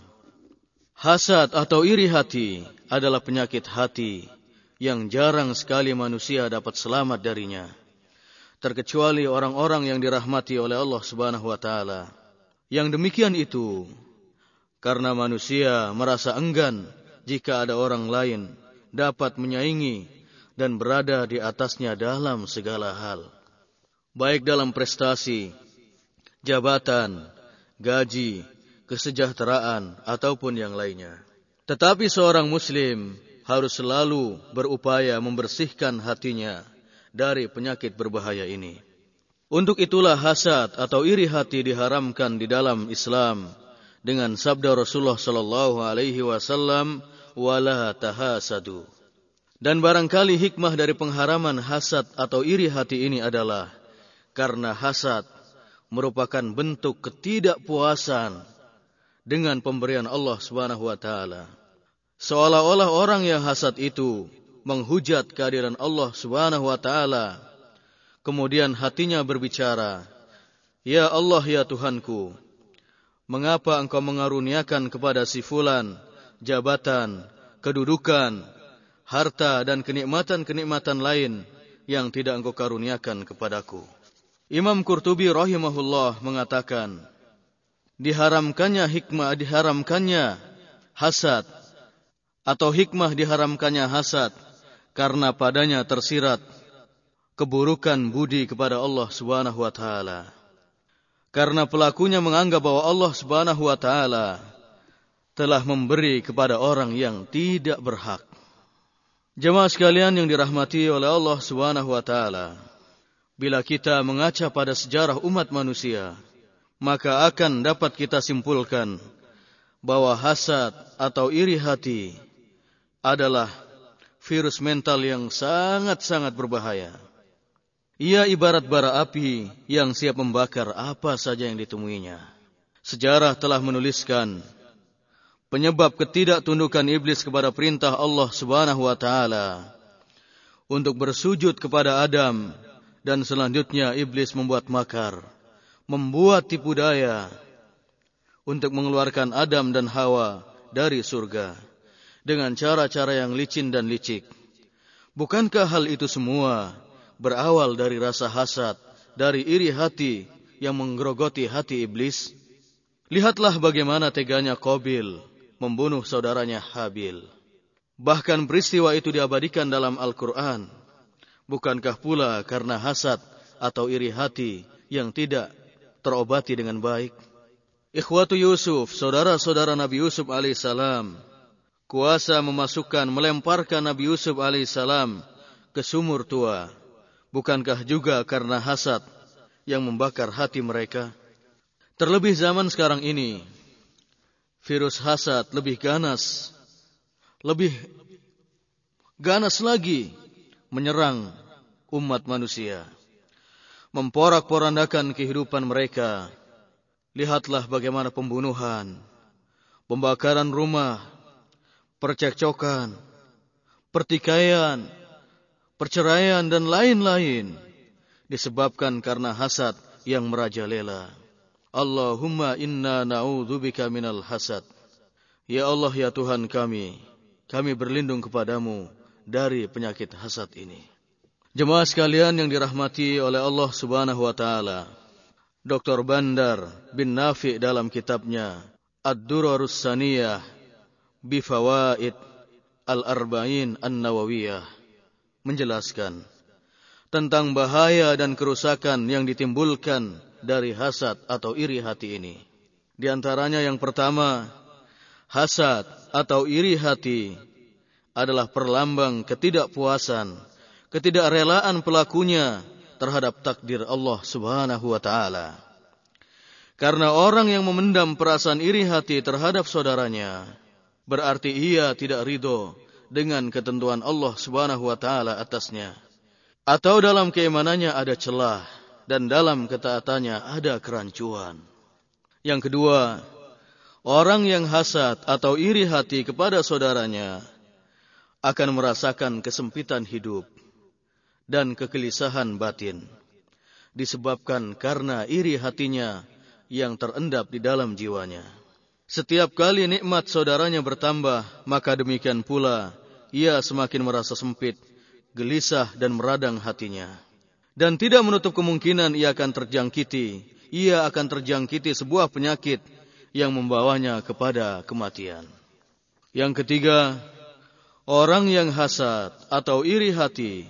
Hasad atau iri hati adalah penyakit hati yang jarang sekali manusia dapat selamat darinya. Terkecuali orang-orang yang dirahmati oleh Allah Subhanahu wa taala. Yang demikian itu karena manusia merasa enggan jika ada orang lain dapat menyaingi dan berada di atasnya dalam segala hal. Baik dalam prestasi, jabatan, gaji, kesejahteraan, ataupun yang lainnya. Tetapi seorang muslim harus selalu berupaya membersihkan hatinya dari penyakit berbahaya ini. Untuk itulah hasad atau iri hati diharamkan di dalam Islam dengan sabda Rasulullah sallallahu alaihi wasallam wala tahasadu. Dan barangkali hikmah dari pengharaman hasad atau iri hati ini adalah karena hasad merupakan bentuk ketidakpuasan dengan pemberian Allah Subhanahu wa taala. Seolah-olah orang yang hasad itu menghujat kehadiran Allah Subhanahu wa taala. Kemudian hatinya berbicara, "Ya Allah ya Tuhanku, mengapa Engkau mengaruniakan kepada si fulan jabatan, kedudukan, harta dan kenikmatan-kenikmatan lain yang tidak Engkau karuniakan kepadaku?" Imam Qurtubi rahimahullah mengatakan, diharamkannya hikmah, diharamkannya hasad, atau hikmah diharamkannya hasad, karena padanya tersirat keburukan budi kepada Allah Subhanahu wa taala. Karena pelakunya menganggap bahwa Allah Subhanahu wa taala telah memberi kepada orang yang tidak berhak. Jemaah sekalian yang dirahmati oleh Allah Subhanahu wa taala, bila kita mengaca pada sejarah umat manusia, maka akan dapat kita simpulkan bahwa hasad atau iri hati adalah virus mental yang sangat-sangat berbahaya. Ia ibarat bara api yang siap membakar apa saja yang ditemuinya. Sejarah telah menuliskan penyebab ketidaktundukan iblis kepada perintah Allah Subhanahu wa taala untuk bersujud kepada Adam dan selanjutnya iblis membuat makar, membuat tipu daya untuk mengeluarkan Adam dan Hawa dari surga dengan cara-cara yang licin dan licik. Bukankah hal itu semua berawal dari rasa hasad, dari iri hati yang menggerogoti hati iblis. Lihatlah bagaimana teganya Qabil membunuh saudaranya Habil. Bahkan peristiwa itu diabadikan dalam Al-Quran. Bukankah pula karena hasad atau iri hati yang tidak terobati dengan baik? Ikhwatu Yusuf, saudara-saudara Nabi Yusuf alaihissalam, kuasa memasukkan, melemparkan Nabi Yusuf alaihissalam ke sumur tua Bukankah juga karena hasad yang membakar hati mereka? Terlebih zaman sekarang ini, virus hasad lebih ganas, lebih ganas lagi menyerang umat manusia. Memporak-porandakan kehidupan mereka. Lihatlah bagaimana pembunuhan, pembakaran rumah, percekcokan, pertikaian, perceraian dan lain-lain disebabkan karena hasad yang merajalela. Allahumma inna na'udzubika minal hasad. Ya Allah ya Tuhan kami, kami berlindung kepadamu dari penyakit hasad ini. Jemaah sekalian yang dirahmati oleh Allah Subhanahu wa taala. Dr. Bandar bin Nafi dalam kitabnya Ad-Durarus Saniyah bi Fawaid Al-Arba'in An-Nawawiyah menjelaskan tentang bahaya dan kerusakan yang ditimbulkan dari hasad atau iri hati ini. Di antaranya yang pertama, hasad atau iri hati adalah perlambang ketidakpuasan, ketidakrelaan pelakunya terhadap takdir Allah Subhanahu wa taala. Karena orang yang memendam perasaan iri hati terhadap saudaranya, berarti ia tidak ridho dengan ketentuan Allah Subhanahu wa taala atasnya. Atau dalam keimanannya ada celah dan dalam ketaatannya ada kerancuan. Yang kedua, orang yang hasad atau iri hati kepada saudaranya akan merasakan kesempitan hidup dan kegelisahan batin disebabkan karena iri hatinya yang terendap di dalam jiwanya. Setiap kali nikmat saudaranya bertambah, maka demikian pula ia semakin merasa sempit, gelisah dan meradang hatinya. Dan tidak menutup kemungkinan ia akan terjangkiti, ia akan terjangkiti sebuah penyakit yang membawanya kepada kematian. Yang ketiga, orang yang hasad atau iri hati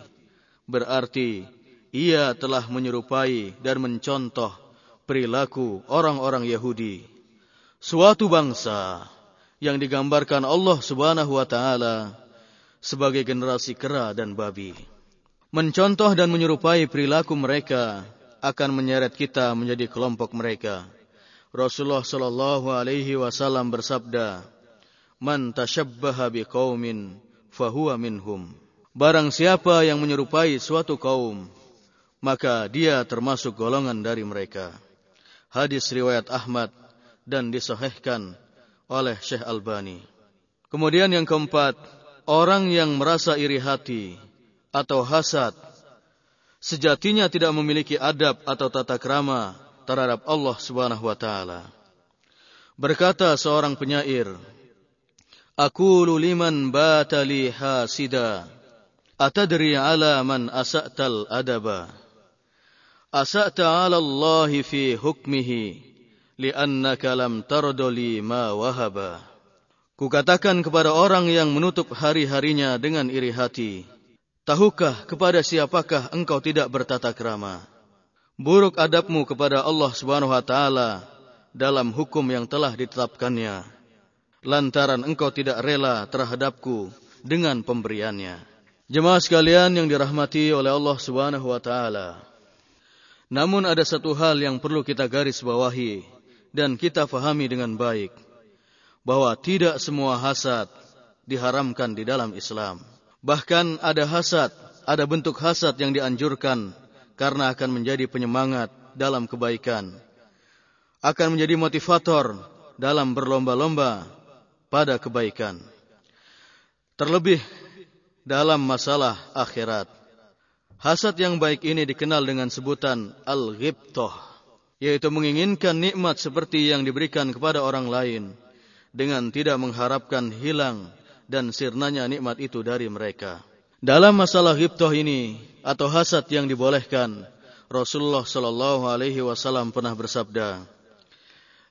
berarti ia telah menyerupai dan mencontoh perilaku orang-orang Yahudi suatu bangsa yang digambarkan Allah Subhanahu wa taala sebagai generasi kera dan babi. Mencontoh dan menyerupai perilaku mereka akan menyeret kita menjadi kelompok mereka. Rasulullah sallallahu alaihi wasallam bersabda, "Man tashabbaha biqaumin fahuwa minhum." Barang siapa yang menyerupai suatu kaum, maka dia termasuk golongan dari mereka. Hadis riwayat Ahmad dan disahihkan oleh Syekh Albani. Kemudian yang keempat, orang yang merasa iri hati atau hasad sejatinya tidak memiliki adab atau tata krama terhadap Allah Subhanahu wa taala. Berkata seorang penyair, Aku liman batali hasida atadri ala man asa'tal adaba asa'ta ala Allah fi hukmihi li'annaka lam tardoli ma wahaba. Kukatakan kepada orang yang menutup hari-harinya dengan iri hati, tahukah kepada siapakah engkau tidak bertata krama? Buruk adabmu kepada Allah Subhanahu wa taala dalam hukum yang telah ditetapkannya. Lantaran engkau tidak rela terhadapku dengan pemberiannya. Jemaah sekalian yang dirahmati oleh Allah Subhanahu wa taala. Namun ada satu hal yang perlu kita garis bawahi dan kita fahami dengan baik bahwa tidak semua hasad diharamkan di dalam Islam. Bahkan ada hasad, ada bentuk hasad yang dianjurkan karena akan menjadi penyemangat dalam kebaikan. Akan menjadi motivator dalam berlomba-lomba pada kebaikan. Terlebih dalam masalah akhirat. Hasad yang baik ini dikenal dengan sebutan al-ghibtoh, yaitu menginginkan nikmat seperti yang diberikan kepada orang lain dengan tidak mengharapkan hilang dan sirnanya nikmat itu dari mereka. Dalam masalah ghibtoh ini atau hasad yang dibolehkan, Rasulullah sallallahu alaihi wasallam pernah bersabda,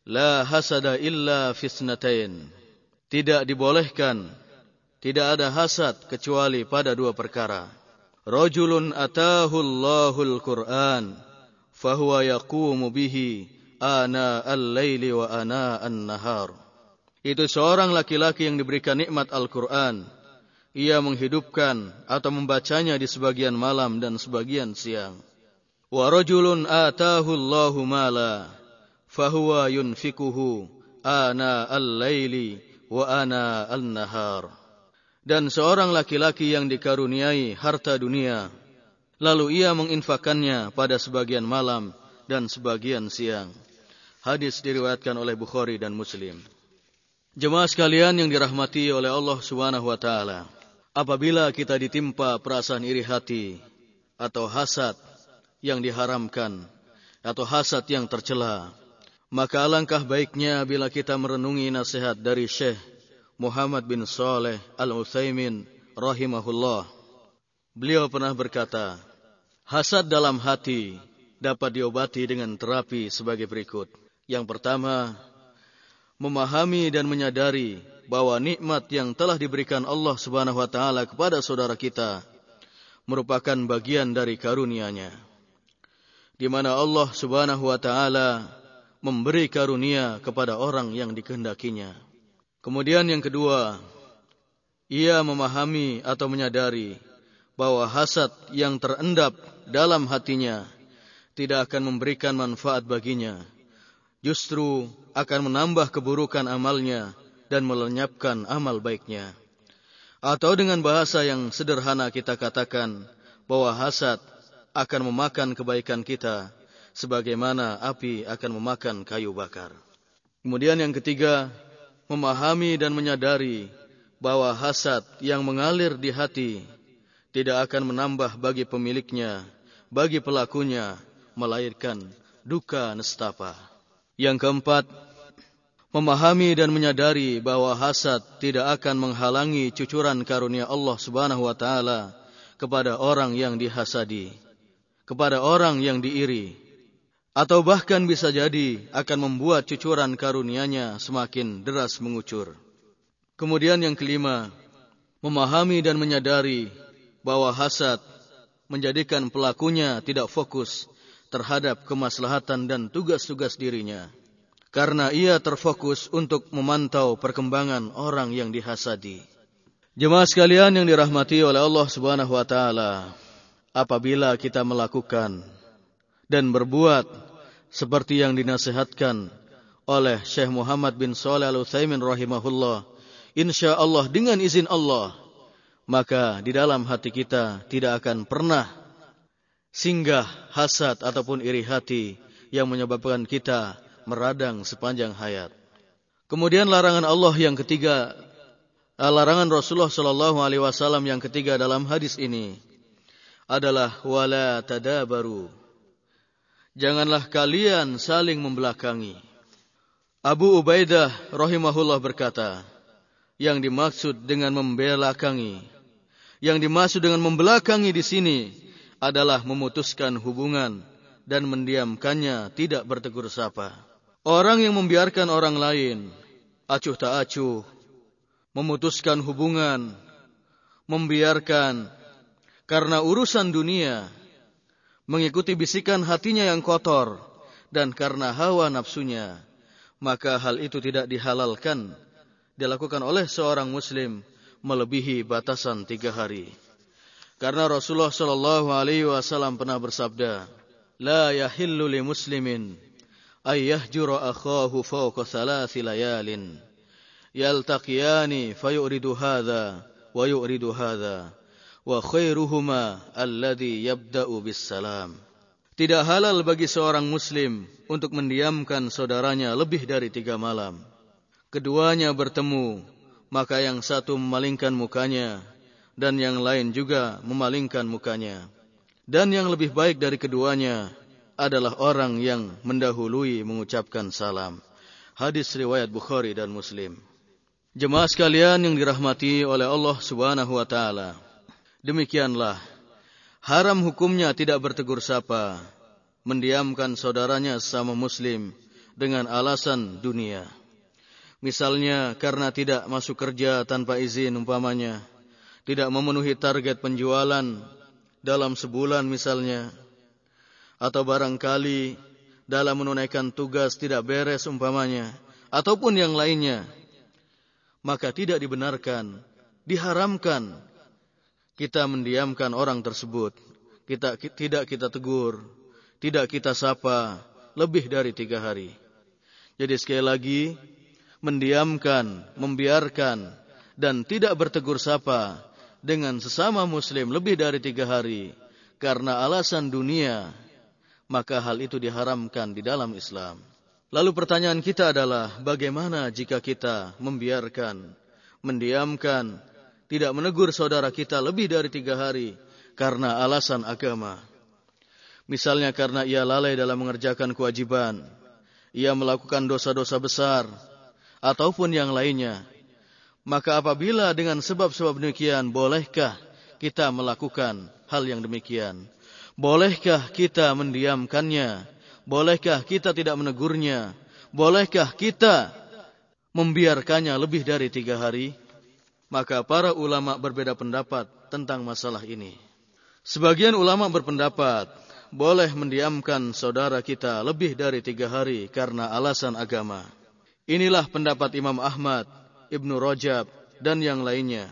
"La hasada illa fisnatain." Tidak dibolehkan, tidak ada hasad kecuali pada dua perkara. Rajulun atahu Allahul Qur'an fahuwa yaqumu bihi ana al-laili wa ana an-nahar. Itu seorang laki-laki yang diberikan nikmat Al-Qur'an. Ia menghidupkan atau membacanya di sebagian malam dan sebagian siang. Wa rajulun atahu Allahu mala fahuwa yunfikuhu ana al-laili wa ana an-nahar dan seorang laki-laki yang dikaruniai harta dunia, lalu ia menginfakannya pada sebagian malam dan sebagian siang. Hadis diriwayatkan oleh Bukhari dan Muslim. Jemaah sekalian yang dirahmati oleh Allah Subhanahu wa taala, apabila kita ditimpa perasaan iri hati atau hasad yang diharamkan atau hasad yang tercela, maka alangkah baiknya bila kita merenungi nasihat dari Syekh Muhammad bin Saleh Al-Utsaimin rahimahullah. Beliau pernah berkata, hasad dalam hati dapat diobati dengan terapi sebagai berikut. Yang pertama, memahami dan menyadari bahwa nikmat yang telah diberikan Allah Subhanahu wa taala kepada saudara kita merupakan bagian dari karunia-Nya. Di mana Allah Subhanahu wa taala memberi karunia kepada orang yang dikehendakinya. Kemudian yang kedua, ia memahami atau menyadari bahwa hasad yang terendap dalam hatinya tidak akan memberikan manfaat baginya. Justru akan menambah keburukan amalnya dan melenyapkan amal baiknya. Atau dengan bahasa yang sederhana kita katakan bahwa hasad akan memakan kebaikan kita sebagaimana api akan memakan kayu bakar. Kemudian yang ketiga, memahami dan menyadari bahwa hasad yang mengalir di hati tidak akan menambah bagi pemiliknya, bagi pelakunya, melahirkan duka nestapa. Yang keempat, memahami dan menyadari bahwa hasad tidak akan menghalangi cucuran karunia Allah Subhanahu wa taala kepada orang yang dihasadi, kepada orang yang diiri, atau bahkan bisa jadi akan membuat cucuran karunia-Nya semakin deras mengucur. Kemudian yang kelima, memahami dan menyadari bahwa hasad menjadikan pelakunya tidak fokus terhadap kemaslahatan dan tugas-tugas dirinya. Karena ia terfokus untuk memantau perkembangan orang yang dihasadi. Jemaah sekalian yang dirahmati oleh Allah Subhanahu wa taala, apabila kita melakukan dan berbuat seperti yang dinasihatkan oleh Syekh Muhammad bin Saleh Al-Utsaimin rahimahullah. Insyaallah dengan izin Allah maka di dalam hati kita tidak akan pernah singgah hasad ataupun iri hati yang menyebabkan kita meradang sepanjang hayat. Kemudian larangan Allah yang ketiga, eh, larangan Rasulullah Shallallahu Alaihi Wasallam yang ketiga dalam hadis ini adalah wala tadabaru janganlah kalian saling membelakangi. Abu Ubaidah rahimahullah berkata, yang dimaksud dengan membelakangi, yang dimaksud dengan membelakangi di sini adalah memutuskan hubungan dan mendiamkannya tidak bertegur sapa. Orang yang membiarkan orang lain acuh tak acuh, memutuskan hubungan, membiarkan karena urusan dunia mengikuti bisikan hatinya yang kotor dan karena hawa nafsunya, maka hal itu tidak dihalalkan dilakukan oleh seorang muslim melebihi batasan tiga hari. Karena Rasulullah sallallahu alaihi wasallam pernah bersabda, "La yahillu li muslimin ay yahjura akhahu fawqa thalathi layalin yaltaqiyani fa yuridu hadha wa yuridu hadha wa khairuhuma alladhi yabda'u bis salam." Tidak halal bagi seorang muslim untuk mendiamkan saudaranya lebih dari tiga malam. Keduanya bertemu, maka yang satu memalingkan mukanya dan yang lain juga memalingkan mukanya. Dan yang lebih baik dari keduanya adalah orang yang mendahului mengucapkan salam. Hadis riwayat Bukhari dan Muslim. Jemaah sekalian yang dirahmati oleh Allah Subhanahu wa taala. Demikianlah haram hukumnya tidak bertegur sapa, mendiamkan saudaranya sama muslim dengan alasan dunia. Misalnya karena tidak masuk kerja tanpa izin umpamanya, tidak memenuhi target penjualan dalam sebulan misalnya, atau barangkali dalam menunaikan tugas tidak beres umpamanya, ataupun yang lainnya, maka tidak dibenarkan, diharamkan kita mendiamkan orang tersebut. Kita tidak kita tegur, tidak kita sapa lebih dari tiga hari. Jadi sekali lagi, mendiamkan, membiarkan, dan tidak bertegur sapa dengan sesama muslim lebih dari tiga hari karena alasan dunia, maka hal itu diharamkan di dalam Islam. Lalu pertanyaan kita adalah bagaimana jika kita membiarkan, mendiamkan, tidak menegur saudara kita lebih dari tiga hari karena alasan agama. Misalnya karena ia lalai dalam mengerjakan kewajiban, ia melakukan dosa-dosa besar, ataupun yang lainnya, maka apabila dengan sebab-sebab demikian, bolehkah kita melakukan hal yang demikian? Bolehkah kita mendiamkannya? Bolehkah kita tidak menegurnya? Bolehkah kita membiarkannya lebih dari tiga hari? Maka para ulama berbeda pendapat tentang masalah ini. Sebagian ulama berpendapat boleh mendiamkan saudara kita lebih dari tiga hari karena alasan agama. Inilah pendapat Imam Ahmad Ibnu Rajab, dan yang lainnya.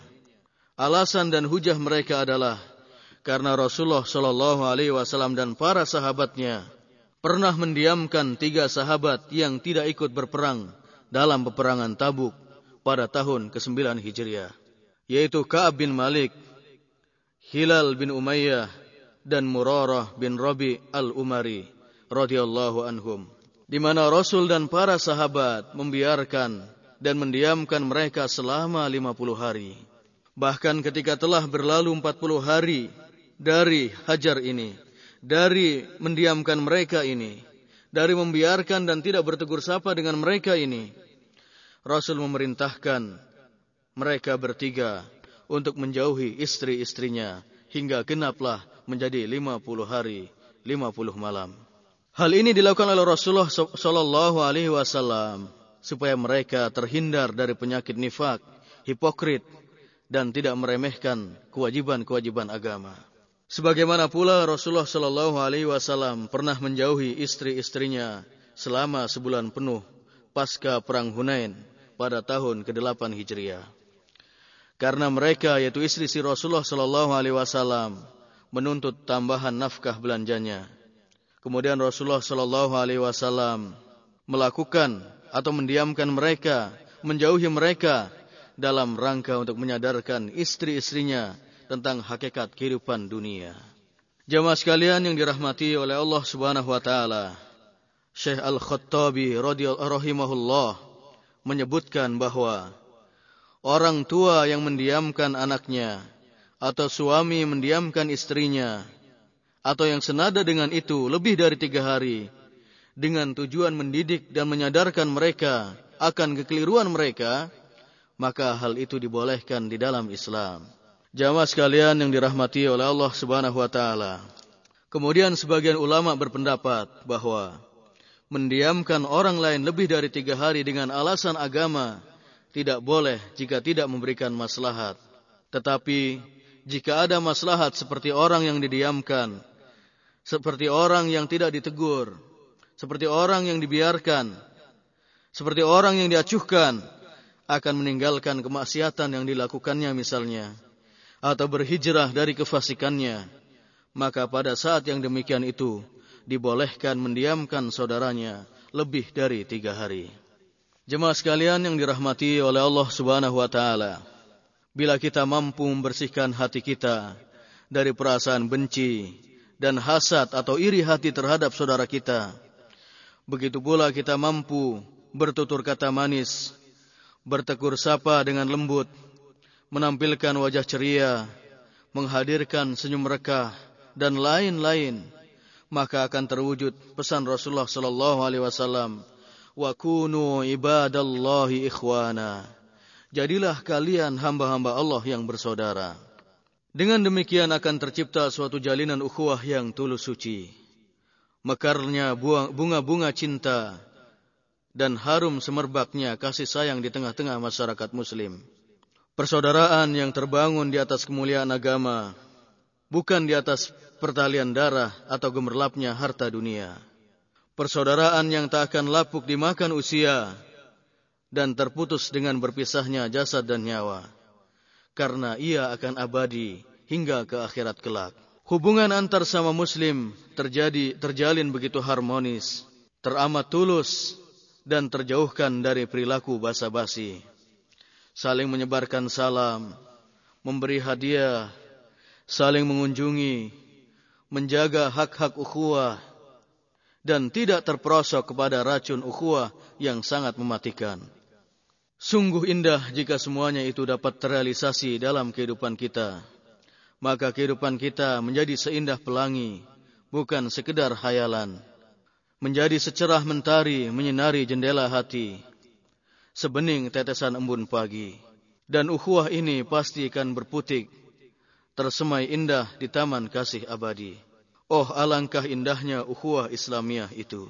Alasan dan hujah mereka adalah karena Rasulullah Shallallahu Alaihi Wasallam dan para sahabatnya pernah mendiamkan tiga sahabat yang tidak ikut berperang dalam peperangan Tabuk pada tahun ke-9 Hijriah, yaitu Ka'ab bin Malik, Hilal bin Umayyah, dan Murarah bin Rabi al-Umari radhiyallahu anhum. Di mana Rasul dan para sahabat membiarkan dan mendiamkan mereka selama 50 hari. Bahkan ketika telah berlalu 40 hari dari hajar ini, dari mendiamkan mereka ini, dari membiarkan dan tidak bertegur sapa dengan mereka ini, Rasul memerintahkan mereka bertiga untuk menjauhi istri-istrinya hingga genaplah menjadi 50 hari, 50 malam. Hal ini dilakukan oleh Rasulullah wasallam supaya mereka terhindar dari penyakit nifak, hipokrit, dan tidak meremehkan kewajiban-kewajiban agama. Sebagaimana pula Rasulullah Shallallahu Alaihi Wasallam pernah menjauhi istri-istrinya selama sebulan penuh pasca perang Hunain pada tahun ke-8 Hijriah. Karena mereka yaitu istri si Rasulullah Shallallahu Alaihi Wasallam menuntut tambahan nafkah belanjanya. Kemudian Rasulullah Shallallahu Alaihi Wasallam melakukan atau mendiamkan mereka, menjauhi mereka dalam rangka untuk menyadarkan istri-istrinya tentang hakikat kehidupan dunia. Jamaah sekalian yang dirahmati oleh Allah Subhanahu wa taala, Syekh Al-Khattabi radhiyallahu menyebutkan bahwa orang tua yang mendiamkan anaknya atau suami mendiamkan istrinya atau yang senada dengan itu lebih dari tiga hari dengan tujuan mendidik dan menyadarkan mereka akan kekeliruan mereka, maka hal itu dibolehkan di dalam Islam. Jamaah sekalian yang dirahmati oleh Allah Subhanahu wa taala. Kemudian sebagian ulama berpendapat bahwa mendiamkan orang lain lebih dari tiga hari dengan alasan agama tidak boleh jika tidak memberikan maslahat. Tetapi jika ada maslahat seperti orang yang didiamkan, seperti orang yang tidak ditegur, seperti orang yang dibiarkan, seperti orang yang diacuhkan, akan meninggalkan kemaksiatan yang dilakukannya misalnya, atau berhijrah dari kefasikannya, maka pada saat yang demikian itu, dibolehkan mendiamkan saudaranya lebih dari tiga hari. Jemaah sekalian yang dirahmati oleh Allah Subhanahu wa taala, bila kita mampu membersihkan hati kita dari perasaan benci, dan hasad atau iri hati terhadap saudara kita. Begitu pula kita mampu bertutur kata manis, bertekur sapa dengan lembut, menampilkan wajah ceria, menghadirkan senyum rekah dan lain-lain, maka akan terwujud pesan Rasulullah sallallahu alaihi wasallam, "Wa kunu ibadallahi ikhwana." Jadilah kalian hamba-hamba Allah yang bersaudara. Dengan demikian akan tercipta suatu jalinan ukhuwah yang tulus suci. Mekarnya bunga-bunga cinta dan harum semerbaknya kasih sayang di tengah-tengah masyarakat muslim. Persaudaraan yang terbangun di atas kemuliaan agama, bukan di atas pertalian darah atau gemerlapnya harta dunia. Persaudaraan yang tak akan lapuk dimakan usia dan terputus dengan berpisahnya jasad dan nyawa. Karena ia akan abadi hingga ke akhirat kelak. Hubungan antar sama muslim terjadi terjalin begitu harmonis, teramat tulus dan terjauhkan dari perilaku basa-basi saling menyebarkan salam, memberi hadiah, saling mengunjungi, menjaga hak-hak ukhuwah, dan tidak terperosok kepada racun ukhuwah yang sangat mematikan. Sungguh indah jika semuanya itu dapat terrealisasi dalam kehidupan kita. Maka kehidupan kita menjadi seindah pelangi, bukan sekedar hayalan. Menjadi secerah mentari menyinari jendela hati sebening tetesan embun pagi. Dan ukhuwah ini pasti akan berputik, tersemai indah di taman kasih abadi. Oh alangkah indahnya ukhuwah Islamiyah itu.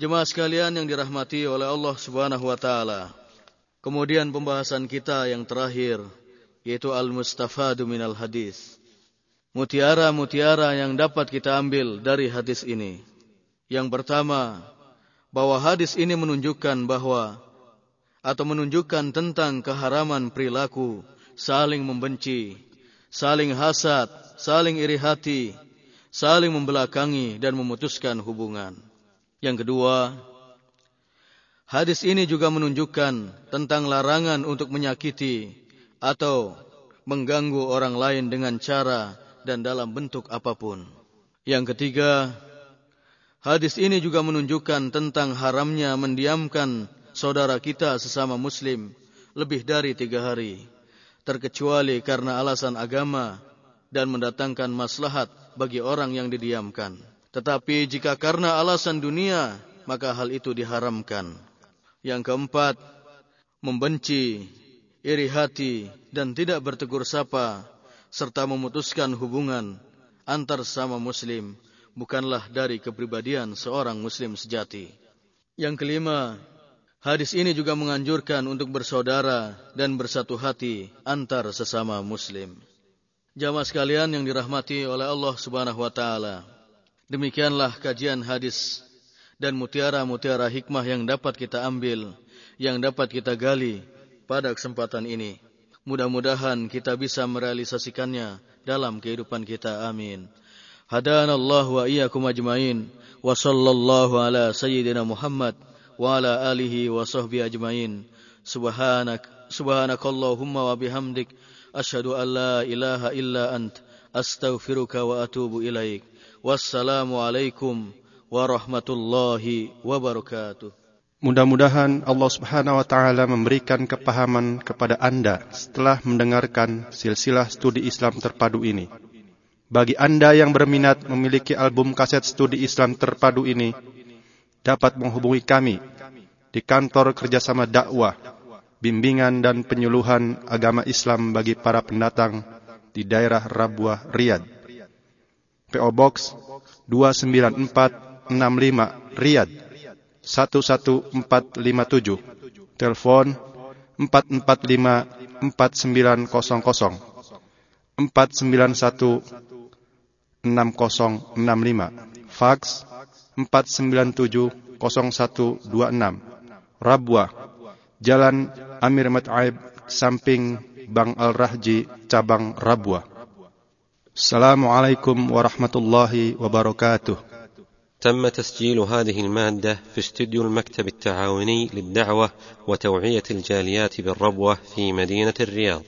Jemaah sekalian yang dirahmati oleh Allah Subhanahu wa taala. Kemudian pembahasan kita yang terakhir yaitu al-mustafadu minal hadis. Mutiara-mutiara yang dapat kita ambil dari hadis ini. Yang pertama, bahwa hadis ini menunjukkan bahwa atau menunjukkan tentang keharaman perilaku saling membenci, saling hasad, saling iri hati, saling membelakangi dan memutuskan hubungan. Yang kedua, hadis ini juga menunjukkan tentang larangan untuk menyakiti atau mengganggu orang lain dengan cara dan dalam bentuk apa pun. Yang ketiga, hadis ini juga menunjukkan tentang haramnya mendiamkan saudara kita sesama muslim lebih dari tiga hari, terkecuali karena alasan agama dan mendatangkan maslahat bagi orang yang didiamkan. Tetapi jika karena alasan dunia, maka hal itu diharamkan. Yang keempat, membenci, iri hati, dan tidak bertegur sapa, serta memutuskan hubungan antar sama muslim, bukanlah dari kepribadian seorang muslim sejati. Yang kelima, Hadis ini juga menganjurkan untuk bersaudara dan bersatu hati antar sesama muslim. Jamaah sekalian yang dirahmati oleh Allah Subhanahu wa taala. Demikianlah kajian hadis dan mutiara-mutiara hikmah yang dapat kita ambil, yang dapat kita gali pada kesempatan ini. mudah-mudahan kita bisa merealisasikannya dalam kehidupan kita. Amin. Hadana allah wa iyyakum ajmain. Wa sallallahu ala sayyidina muhammad wa ala alihi wa sahbihi ajmain. Subhanak subhanakallahumma wa bihamdik. Ashhadu an la ilaha illa ant. Astaghfiruka wa atubu ilaik. Wassalamu alaikum warahmatullahi wabarakatuh Mudah-mudahan Allah Subhanahu wa taala memberikan kepahaman kepada Anda setelah mendengarkan silsilah studi Islam terpadu ini. Bagi Anda yang berminat memiliki album kaset studi Islam terpadu ini, dapat menghubungi kami di kantor kerjasama dakwah, bimbingan dan penyuluhan agama Islam bagi para pendatang di daerah Rabuah, Riyadh. PO Box 29465 Riyadh 11457. Telepon 445 4900 491 6065. Fax 497 0126 Rabwa Jalan Amir Mat'aib samping Bang Al-Rahji cabang Rabwa Assalamualaikum warahmatullahi wabarakatuh تم تسجيل هذه المادة في استوديو المكتب التعاوني للدعوة وتوعية الجاليات بالربوة في مدينة الرياض.